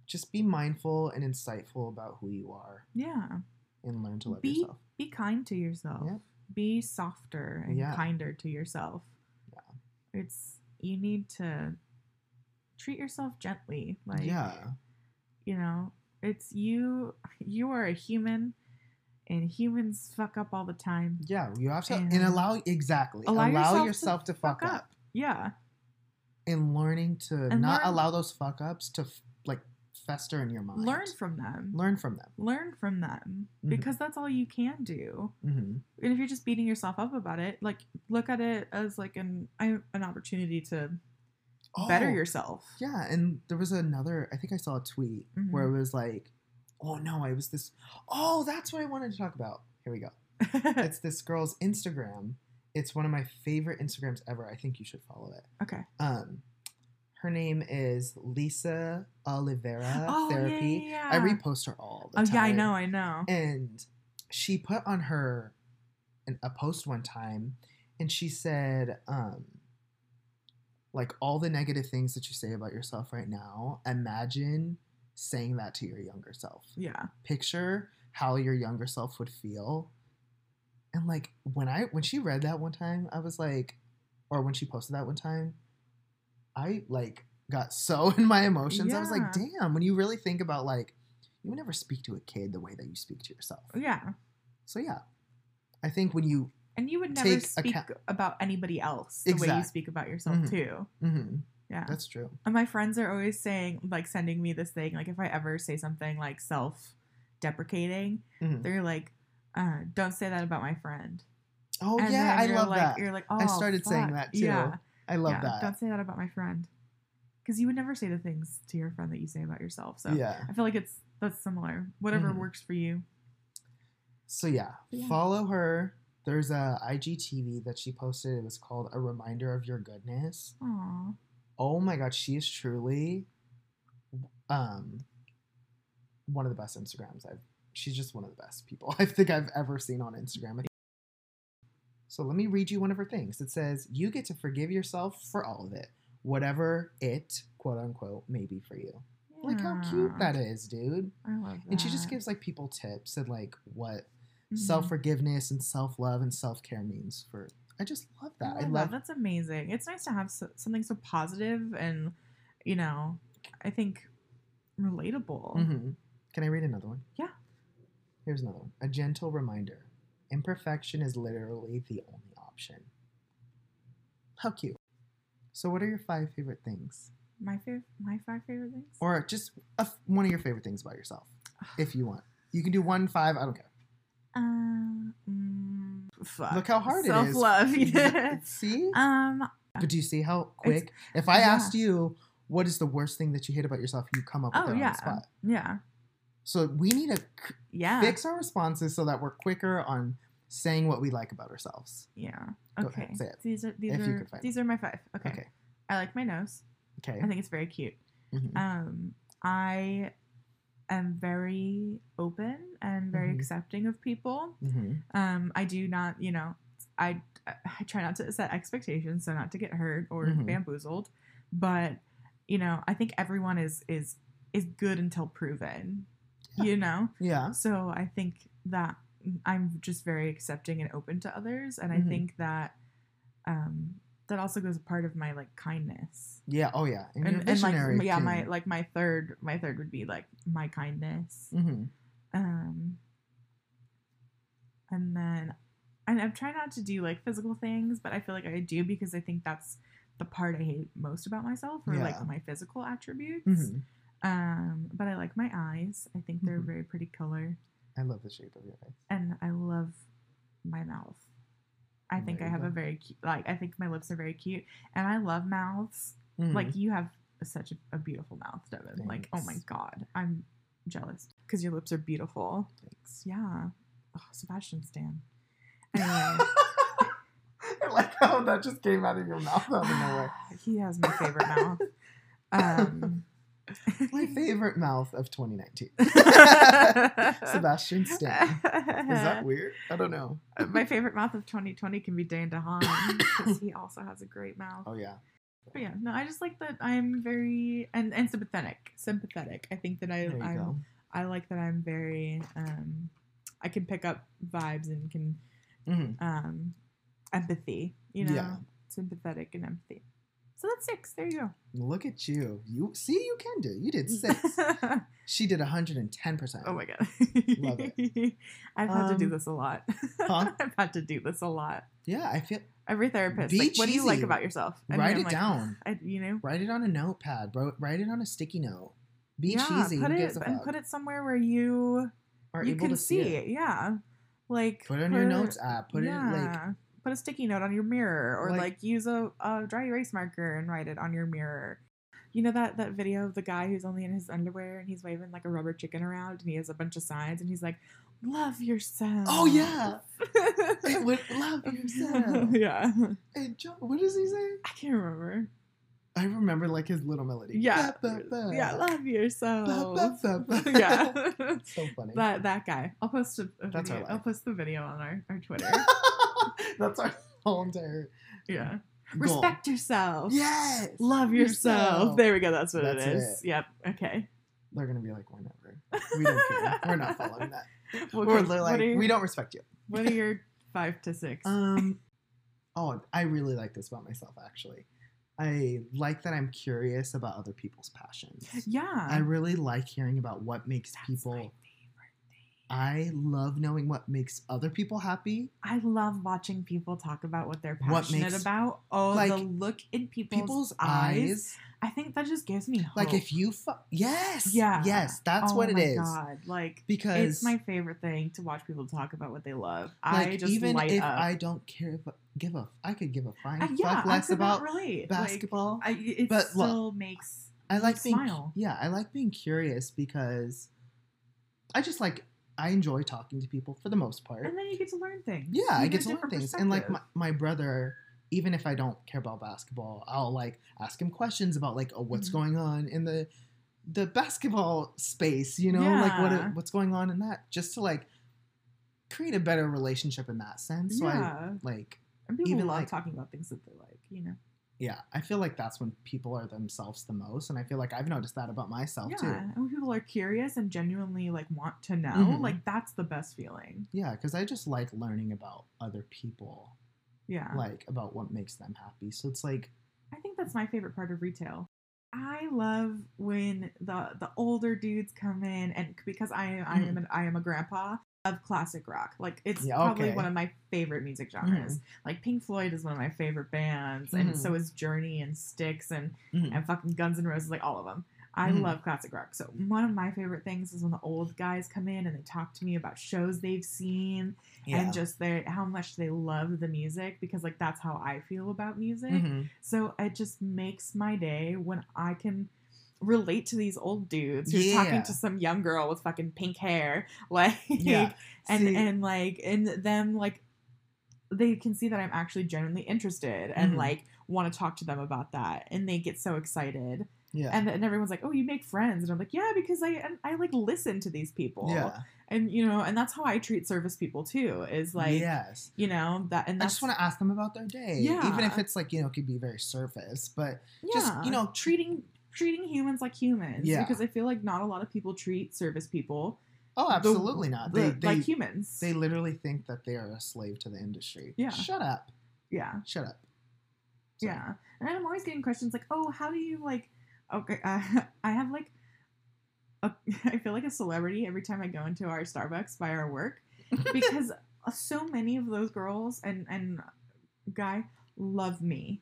Just be mindful and insightful about who you are, yeah, and learn to love Be- yourself. be kind to yourself. Yeah. Be softer and Yeah. kinder to yourself. Yeah. It's you need to treat yourself gently. Like yeah. you know, it's you. You are a human, and humans fuck up all the time. Yeah. You have to and, And allow exactly allow allow, yourself yourself, to fuck, fuck up. up. Yeah. and learning to And not learn- allow those fuck ups to f- like fester in your mind. Learn from them. learn from them. learn from them Mhm. because that's all you can do. hmm And if you're just beating yourself up about it, like look at it as like an I- an opportunity to better yourself. Oh, Yeah, and there was another. I think I saw a tweet where it Mm-hmm. was like, "Oh no, I was this. Oh, that's what I wanted to talk about. Here we go. It's this girl's Instagram. It's one of my favorite Instagrams ever. I think you should follow it. okay. Um, her name is Lisa Olivera Oh, yeah, Therapy. yeah, I repost her all the Oh time. yeah, I know, I know. and she put on her an, a post one time and she said um like all the negative things that you say about yourself right now imagine saying that to your younger self Yeah. picture how your younger self would feel and like when i when she read that one time i was like or when she posted that one time i like got so in my emotions i was like damn when you really think about like you would never speak to a kid the way that you speak to yourself Yeah. so yeah i think when you And you would never speak account- about anybody else the way you speak about yourself Mhm. too. mhm, Yeah. that's true And my friends are always saying, like, sending me this thing. Like, if I ever say something like self deprecating, Mhm. they're like, uh, don't say that about my friend. oh And yeah i love like, that You're like, oh, I started saying that too. Yeah. i love yeah, that Don't say that about my friend. Because you would never say the things to your friend that you say about yourself. So yeah I feel like it's that's similar. Whatever Mhm. works for you. So yeah, Yeah. follow her. There's a IGTV that she posted. It was called "A Reminder of Your Goodness." Aw. Oh my god, she is truly, um, one of the best Instagrams I've. She's just one of the best people I think I've ever seen on Instagram. So let me read you one of her things. It says, "You get to forgive yourself for all of it, whatever it quote unquote may be for you." Like how cute that is, dude. I love that. And she just gives like people tips and like what Mhm. self forgiveness and self love and self care means for I just love that. I love love. That's amazing. It's nice to have so, something so positive and, you know, I think relatable. Mhm. Can I read another one? Yeah. Here's another one. A gentle reminder. Imperfection is literally the only option. How cute. So, what are your five favorite things? My favorite, my five favorite things. Or just a f one of your favorite things about yourself, if you want. You can do one, five, I don't care. Um, mm, fuck. Look how hard it is. Self-love. Yeah. See? um, But do you see how quick? If I yeah. asked you, what is the worst thing that you hate about yourself, you come up with oh it on yeah, the spot. yeah, So we need to yeah, fix our responses so that we're quicker on saying what we like about ourselves. yeah. Okay, ahead, say it. these are these If are these are my five. Okay. Okay. I like my nose. Okay. I think it's very cute. Mhm. Um, I am very open and very Mhm. accepting of people. Mhm. Um, I do not, you know, I I try not to set expectations, so not to get hurt or Mhm. bamboozled. But you know, I think everyone is is is good until proven. You know, Yeah. so I think that I'm just very accepting and open to others, and I Mhm. think that um, that also goes a part of my like kindness Yeah. Oh yeah. And, and, and like yeah too. my like my third my third would be like my kindness Mm-hmm. um and then and i'm trying not to do like physical things but i feel like i do because i think that's the part i hate most about myself or Yeah. like my physical attributes Mm-hmm. um but i like my eyes i think they're a Mhm. very pretty color I love the shape of your eyes. and i love my mouth i think i have a very cute like i think my lips are very cute and i love mouths Mhm. like you have such a, a beautiful mouth, Devin. Like, oh my god, I'm jealous because your lips are beautiful. Thanks. Yeah. Oh, Sebastian Stan. Anyway, I like how that just came out of your mouth out of nowhere. he has my favorite mouth. Um, My favorite mouth of 2019. Sebastian Stan. Is that weird? I don't know. my favorite mouth of 2020 can be Dane DeHaan because he also has a great mouth. Oh yeah. But yeah, no, I just like that I'm very and and sympathetic. Sympathetic. I think that I go. I like that I'm very um I can pick up vibes and can Mhm. um empathy, you know, Yeah. sympathetic and empathy. So that's six. There you go. Look at you. You see, you can do. You did six. she did 110. percent oh my god. Love it. I've had to do Um, this a lot. huh? I've had to do this a lot. Yeah, I feel. Every therapist, Be like, what do you like about yourself? Write it like, down. I, you know, Write it on a notepad, bro. Write it on a sticky note. Be yeah, cheesy. put it and put it somewhere where you Are you able can to see it. Yeah, like Put it on your notes app. Put it like yeah. Put a sticky note on your mirror, or Like- like, use a, a dry erase marker and write it on your mirror. You know that that video of the guy who's only in his underwear and he's waving like a rubber chicken around and he has a bunch of signs and he's like, "Love yourself." Oh, yeah. Would love yourself. yeah, and John, what does he say? I can't remember. I remember like his little melody. Yeah, Ba, ba, ba. yeah, love yourself. Yeah. so funny. that that guy. I'll post a, a That's our video. I'll post the video on our, our Twitter. That's our whole entire yeah. goal. Respect yourself. Yes. Love yourself. Yourself. There we go. That's what That's it is. it. Yep. Okay. They're gonna be like, we're never. We don't care. We're not following that. What, We're like, are your, we don't respect you. What are your five to six? Um. Oh, I really like this about myself. Actually, I like that I'm curious about other people's passions. yeah. I really like hearing about what makes That's people. My favorite thing. I love knowing what makes other people happy. I love watching people talk about what they're What passionate makes- about. Oh, like, the look in people's, People's eyes. eyes. I think that just gives me hope. Like if you, fu- yes, Yeah. yes, that's oh what it my. God. Like Because it's my favorite thing to watch people talk about what they love. like I just even if up. I don't care, but give a, I could give a fine Uh, yeah, fuck less about relate. basketball. Like, I, it But look, still makes I like being smile. yeah, I like being curious because I just like I enjoy talking to people for the most part. and then you get to learn things. Yeah, I You get to learn things. And like my, my brother, even if I don't care about basketball, I'll like ask him questions about like oh what's Mhm. going on in the the basketball space, you know, like what what's going on in that, just to like create a better relationship in that sense. So I yeah, like and people even love like- talking about things that they like. You know. Yeah, I feel like that's when people are themselves the most, and I feel like I've noticed that about myself Yeah, too. and when people are curious and genuinely like want to know, Mhm. like that's the best feeling. Yeah, because I just like learning about other people Yeah. like about what makes them happy. So it's like I think that's my favorite part of retail. I love when the the older dudes come in and because I I am an, I am a grandpa of classic rock. Like it's Yeah, probably one of my favorite music genres. Like Pink Floyd is one of my favorite bands and Mhm. so is Journey and Styx and mhm. and fucking Guns N' Roses like all of them. I love classic rock. So one of my favorite things is when the old guys come in and they talk to me about shows they've seen yeah. and just their how much they love the music because like that's how I feel about music. Mhm. So it just makes my day when I can relate to these old dudes who's talking to some young girl with fucking pink hair, like Yeah. and See- and like and them like they can see that I'm actually genuinely interested and Mhm. like want to talk to them about that and they get so excited yeah. and and everyone's like oh you make friends and I'm like yeah because I and I like listen to these people yeah. and you know and that's how I treat service people too is like yes. you know that and I just want to ask them about their day. Yeah. Even if it's like, you know, it could be very surface, but just, you know, treating treating humans like humans Yeah. because I feel like not a lot of people treat service people oh, the- absolutely not. the- They, they, like humans. they literally think that they are a slave to the industry. Yeah. Shut up. yeah, Shut up. Yeah. And I'm always getting questions like, "Oh, how do you like?" Okay, uh, I have like, a, I feel like a celebrity every time I go into our Starbucks by our work because so many of those girls and and guy love me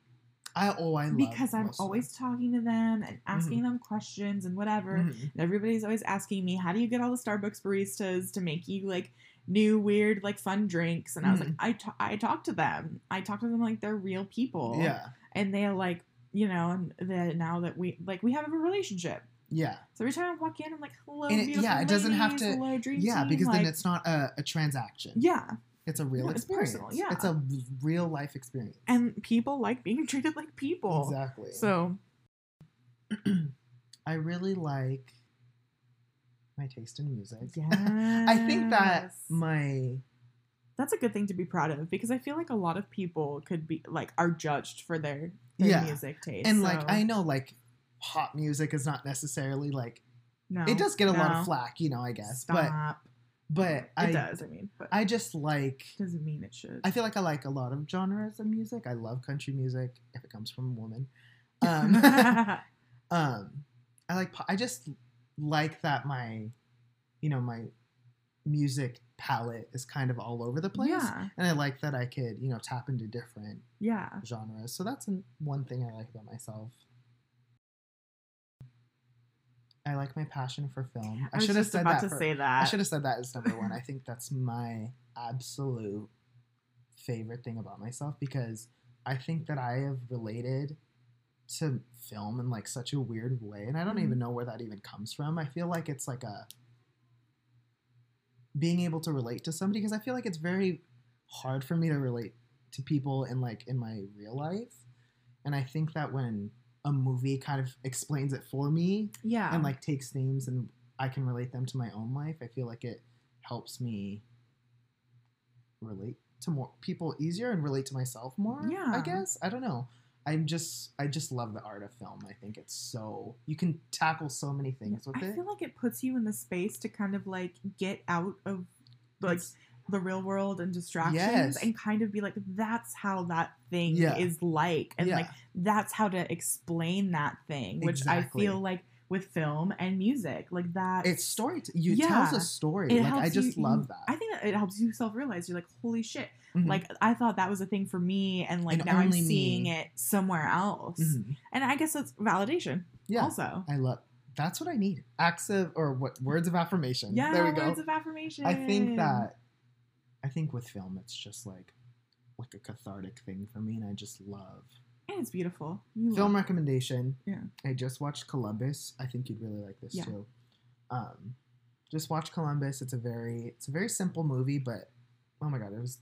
I oh I love because I'm always talking to them and asking them questions and whatever. Mhm. And everybody's always asking me, how do you get all the Starbucks baristas to make you like new, weird, like fun drinks? And I was like, Mhm. I ta- I talk to them. I talk to them like they're real people. Yeah. And they like, you know, and that now that we like we have a relationship. Yeah. So every time I walk in, I'm like, hello, And it- yeah, it doesn't have to- hello, Yeah, team," because then like- it's not a, a transaction. yeah, It's a real Yeah, it's experience. personal, yeah. It's a real life experience. and people like being treated like people. exactly. So I really like my taste in music. yeah, I think that my that's a good thing to be proud of because I feel like a lot of people could be like are judged for their, their Yeah. music taste. and like I know like pop music is not necessarily like no, it does get a lot of flack, you know, I guess. Stop. but it I does. I mean, but I just like doesn't mean it should. I feel like I like a lot of genres of music. I love country music if it comes from a woman. Um, um I like I just like that my you know my music palette is kind of all over the place. yeah, And I like that I could, you know, tap into different yeah. genres. So that's an, one thing I like about myself. I like my passion for film. I, I was should have said about that. to for- say I should have said that as number one. I think that's my absolute favorite thing about myself because I think that I have related to film in like such a weird way, and I don't Mhm. even know where that even comes from. I feel like it's like a being able to relate to somebody because I feel like it's very hard for me to relate to people in like in my real life, and I think that when a movie kind of explains it for me yeah, and like takes themes and I can relate them to my own life, I feel like it helps me relate to more people easier and relate to myself more. Yeah. I guess. I don't know. I'm just I just love the art of film. I think it's so you can tackle so many things with I it. I feel like it puts you in the space to kind of like get out of like It's- the real world and distractions Yes. and kind of be like that's how that thing Yeah. is like and yeah. like that's how to explain that thing which Exactly. i feel like with film and music like that it's story t- you Yeah. tells a story. it like I just you- love that. i think that it helps you self-realize you're like holy shit Mhm. like i thought that was a thing for me and like And now i'm only seeing me. it somewhere else Mhm. and i guess that's validation Yeah. also I love that's what I need. Acts of or what words of affirmation. yeah there we go. words of affirmation I think that I think with film it's just like like a cathartic thing for me and I just love and it's beautiful you film love- recommendation. Yeah. I just watched Columbus. I think you'd really like this Yeah. too. Um just watch Columbus. It's a very it's a very simple movie, but oh my god, it was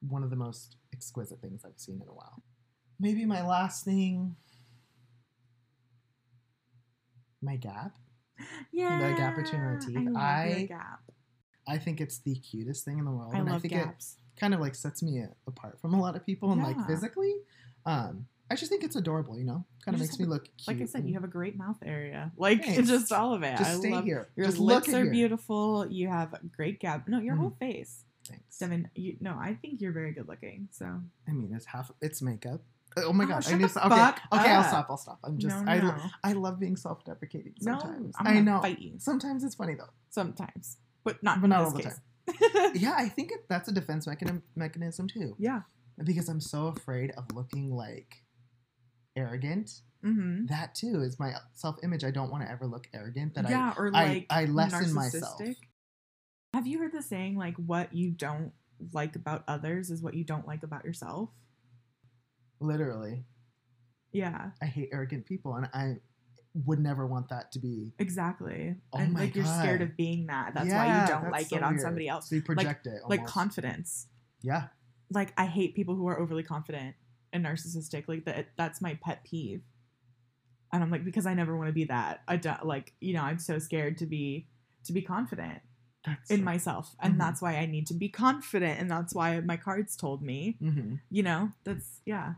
one of the most exquisite things I've seen in a while. Maybe my last thing my gap. yeah The gap between our teeth. I, I- gap I think it's the cutest thing in the world. i and I love think it kind of like sets me apart from a lot of people and like physically. Um, I just think it's adorable, you know. Kind of makes me look cute. like I said, you have a great mouth area. Like Thanks. just all of it. just I stay love here. your just lips are here. beautiful. You have a great gap. No, your Mhm. whole face. Thanks. Devin, you no, I think you're very good looking. So I mean, it's half. It's makeup. Oh my Oh, shut I the need to. Okay, okay. I'll stop. I'll stop. I'm just. no, I no, lo- I love being self-deprecating no. sometimes. I'm I know. fight you Sometimes it's funny though. sometimes, but not But not all this the time. Yeah, I think it, that's a defense mechanism mechanism too. yeah. Because I'm so afraid of looking like arrogant. Mm-hmm. That too is my self-image. I don't want to ever look arrogant. That yeah, or I like I lessen myself. Have you heard the saying like what you don't like about others is what you don't like about yourself? Literally Yeah, I hate arrogant people, and I would never want that to be. exactly. Oh and like you're scared of being that. That's why you don't like so it on weird. somebody else. So you project it. Like confidence. Yeah. Like I hate people who are overly confident and narcissistic. Like that that's my pet peeve. And I'm like because I never want to be that. I don't like, you know, I'm so scared to be to be confident That's in myself. And Mhm. that's why I need to be confident and that's why my cards told me, hmm you know, that's yeah.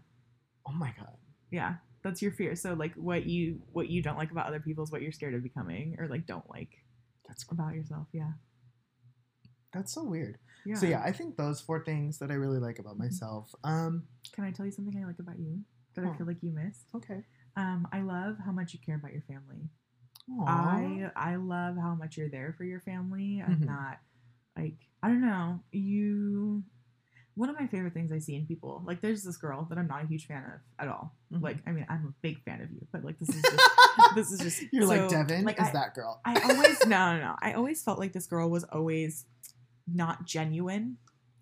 Oh my god. Yeah. That's your fear. So like what you what you don't like about other people is what you're scared of becoming or like don't like That's about yourself. Yeah. that's so weird. Yeah. So yeah, I think those four things that I really like about Mhm. myself. Um. Can I tell you something I like about you that Oh. I feel like you missed? Okay. Um, I love how much you care about your family. Aww. I I love how much you're there for your family and Mhm. that like I don't know, you one of my favorite things I see in people, like there's this girl that I'm not a huge fan of at all. Mhm. Like, I mean, I'm a big fan of you, but like this is just this is just You're like Devin like, is I, that girl. I always no no no. I always felt like this girl was always not genuine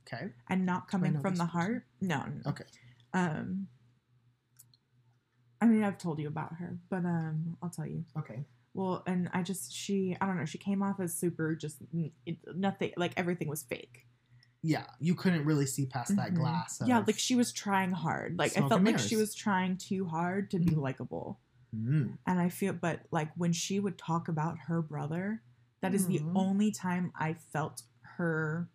Okay. and not coming from the person? heart. No, no, no. Okay. Um I mean, I've told you about her, but um I'll tell you. Okay. Well, and I just she I don't know, she came off as super just nothing like everything was fake. Yeah, you couldn't really see past that Mhm. glass. Yeah, like she was trying hard. Like I felt like she was trying too hard to be Mhm. likable. Mm. And I feel but like when she would talk about her brother, that is the Mhm. only time I felt her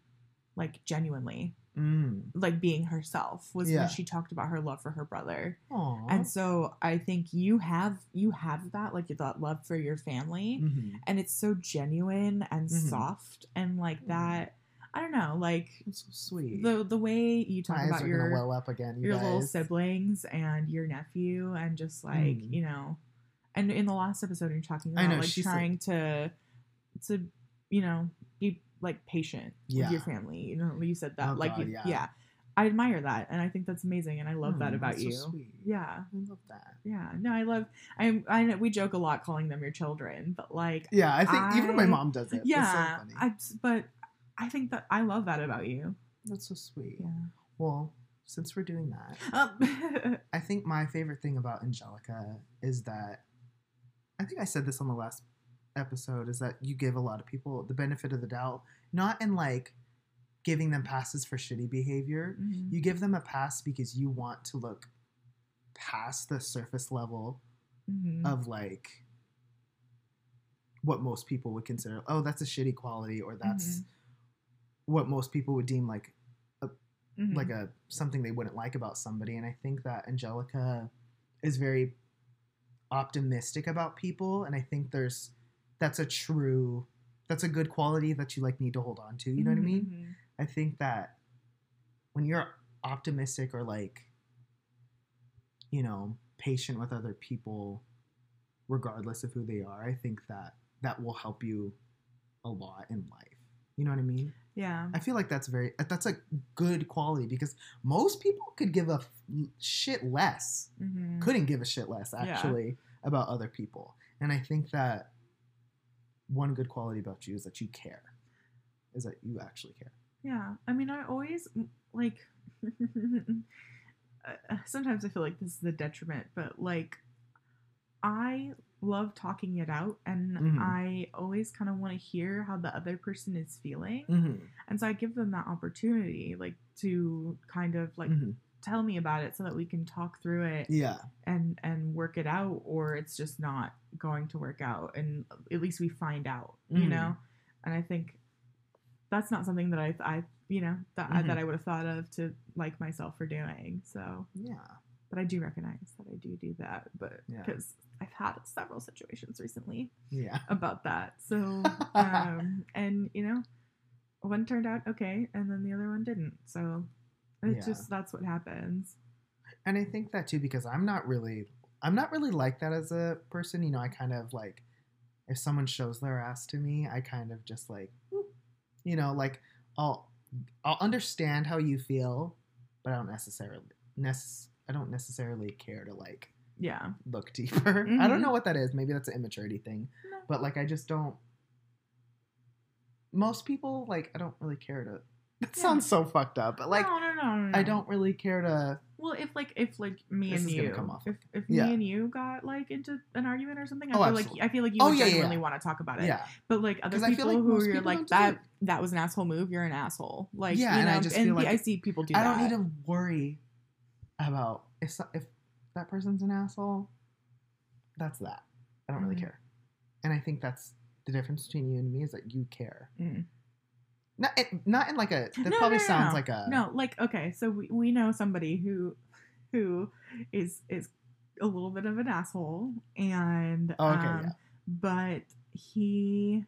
like genuinely Mm. like being herself was Yeah. when she talked about her love for her brother. Aw. And so I think you have you have that like that love for your family Mhm. and it's so genuine and Mhm. soft and like that I don't know, like so sweet. the the way you talk My about your well up again. You your little siblings and your nephew and just like Mm. you know and in the last episode you're talking about know, like said- trying to to you know be like patient with your family you know you said that Oh, like God, you- yeah. yeah i admire that and i think that's amazing and i love that Oh, about so you sweet. yeah I love that. yeah no i love i i know we joke a lot calling them your children but like Yeah, I think even my mom does it. yeah it's so funny. i but i think that i love that about you That's so sweet. yeah Well, since we're doing that, um, I think my favorite thing about Angelica is that I think I said this on the last episode is that you give a lot of people the benefit of the doubt, not in like giving them passes for shitty behavior. mhm. You give them a pass because you want to look past the surface level Mhm. of like what most people would consider oh that's a shitty quality or that's Mhm. What most people would deem like Mhm. like a something they wouldn't like about somebody and i think that angelica is very optimistic about people and i think there's that's a true that's a good quality that you like need to hold on to you know what i mean Mhm. i think that when you're optimistic or like you know patient with other people regardless of who they are i think that that will help you a lot in life you know what i mean yeah I feel like that's very that's a good quality because most people could give a f- shit less, Mhm. couldn't give a shit less Yeah. actually about other people. And I think that one good quality about you is that you care. Is that you actually care. Yeah, I mean, I always like. uh, sometimes I feel like this is the detriment, but like, I love talking it out, and Mhm. I always kind of want to hear how the other person is feeling, Mm-hmm. and so I give them that opportunity, like to kind of like Mm-hmm. tell me about it, so that we can talk through it Yeah. and and work it out, or it's just not going to work out, and at least we find out, you Mhm. know. And I think that's not something that I, I you know, that I, that I would have thought of to like myself for doing. So, Yeah. but I do recognize that I do do that, but Yeah. I've had several situations recently Yeah. about that. So, um, and you know, one turned out okay, and then the other one didn't. So it's Yeah. just that's what happens. And I think that too because I'm not really I'm not really like that as a person. You know, I kind of like if someone shows their ass to me, I kind of just like you know, like I'll I'll understand how you feel, but I don't necessarily necess- I don't necessarily care to like Yeah. look deeper. I Mhm. don't know what that is. Maybe that's an immaturity thing. No. But like I just don't most people like I don't really care to that Yeah. sounds so fucked up, but like no, no, no, no, I don't really care to Well, if like if like me This and is gonna you, come off. if if Yeah. me and you got like into an argument or something, I Oh, feel absolutely. like I feel like you Oh, yeah, genuinely want to talk about it. yeah. But like other people like who you're people like don't do that—that was an asshole move, you're an asshole. Like Yeah, you and I just feel like I see people do I don't need to worry about if if that person's an asshole. That's that. I don't really Mhm. care. And I think that's the difference between you and me is that you care. Mm. Not it, not in like a that No, probably no, no, sounds no. like a no, like okay, so we, we know somebody who who is is a little bit of an asshole and Oh, okay, um, yeah. but he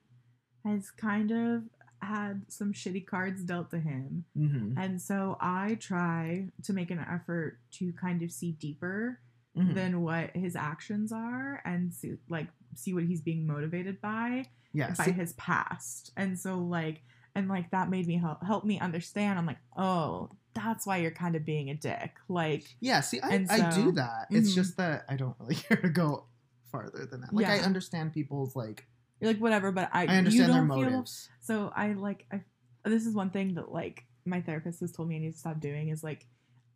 has kind of had some shitty cards dealt to him Mhm, and so i try to make an effort to kind of see deeper mhm. than what his actions are and see like see what he's being motivated by yeah, by his past. And so like and like that made me help help me understand. I'm like, "Oh, that's why you're kind of being a dick." Like yeah. See, I, and I do that. It's Mhm. just that I don't really care to go farther than that. Like I understand people's like you're like whatever, but I I understand you their don't feel motives. so I like I this is one thing that like my therapist has told me I need to stop doing is like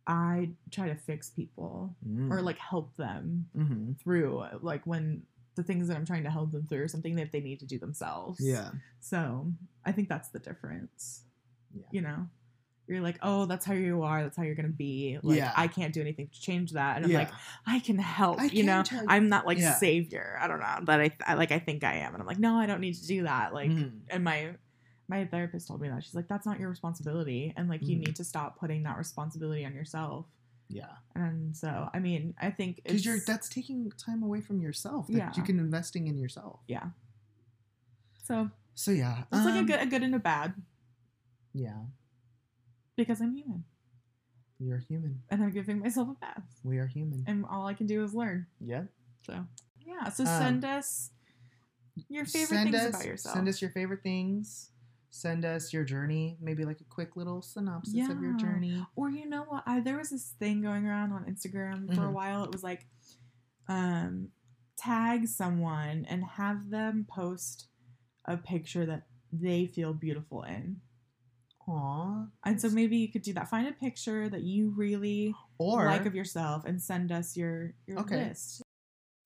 I try to fix people or like help them hmm through like when the things that I'm trying to help them through are something that they need to do themselves. yeah, So I think that's the difference. yeah. You know, you're like, oh, that's how you are. That's how you're gonna be. Like, Yeah. I can't do anything to change that. And I'm yeah. like, I can help. I you know, tell you- I'm not like Yeah. savior. I don't know, but I, I like I think I am. And I'm like, no, I don't need to do that. Like, Mhm. and my my therapist told me that she's like, that's not your responsibility, and like you Mhm. need to stop putting that responsibility on yourself. yeah. And so, I mean, I think Because you're that's taking time away from yourself that Yeah. you can investing in yourself. yeah. So So yeah, it's like a um, good a good and a bad Yeah, because I'm human you're human. and I'm giving myself a pass, We are human. and all I can do is learn. Yeah. So yeah, so Um, send us your favorite things us, about yourself. Send us your favorite things. Send us your journey. Maybe like a quick little synopsis of your Yeah. journey. or you know what? I, there was this thing going around on Instagram for a Mhm. while. It was like, um, tag someone and have them post a picture that they feel beautiful in. Aww. And so maybe you could do that. Find a picture that you really Or like of yourself and send us your your Okay. list.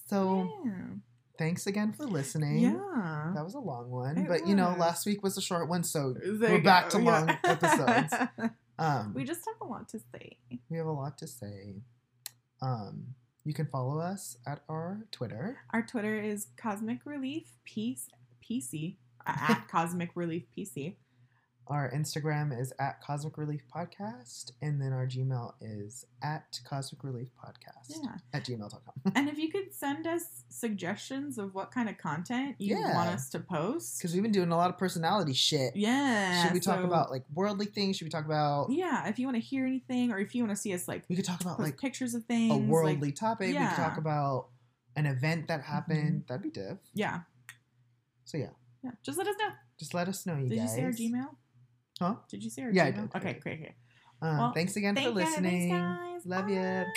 so Yeah. thanks again for listening. Yeah. That was a long one, It but you know, last week was a short one, so There we're back go, to yeah. long episodes. um, we just have a lot to say. we have a lot to say. Um, you can follow us at our Twitter. Our Twitter is Cosmic Relief Peace PC at Cosmic Relief PC. Our Instagram is at Cosmic Relief Podcast, and then our Gmail is at Cosmic Relief Podcast Yeah. at gmail.com. And if you could send us suggestions of what kind of content you Yeah. want us to post. Because we've been doing a lot of personality shit. yeah. Should we talk about like worldly things? Should we talk about? Yeah, if you want to hear anything or if you want to see us like We could talk about like pictures of things. a like- worldly topic. We yeah. could talk about an event that Mm-hmm. happened. That'd be diff. yeah. So yeah, Yeah. Just let us know. just let us know, you Did guys. you say our Gmail? Huh? Did you see her? Yeah, I did, okay, great, great. Um, Well, thanks again Thank for you. Listening. guys. Love you. Bye.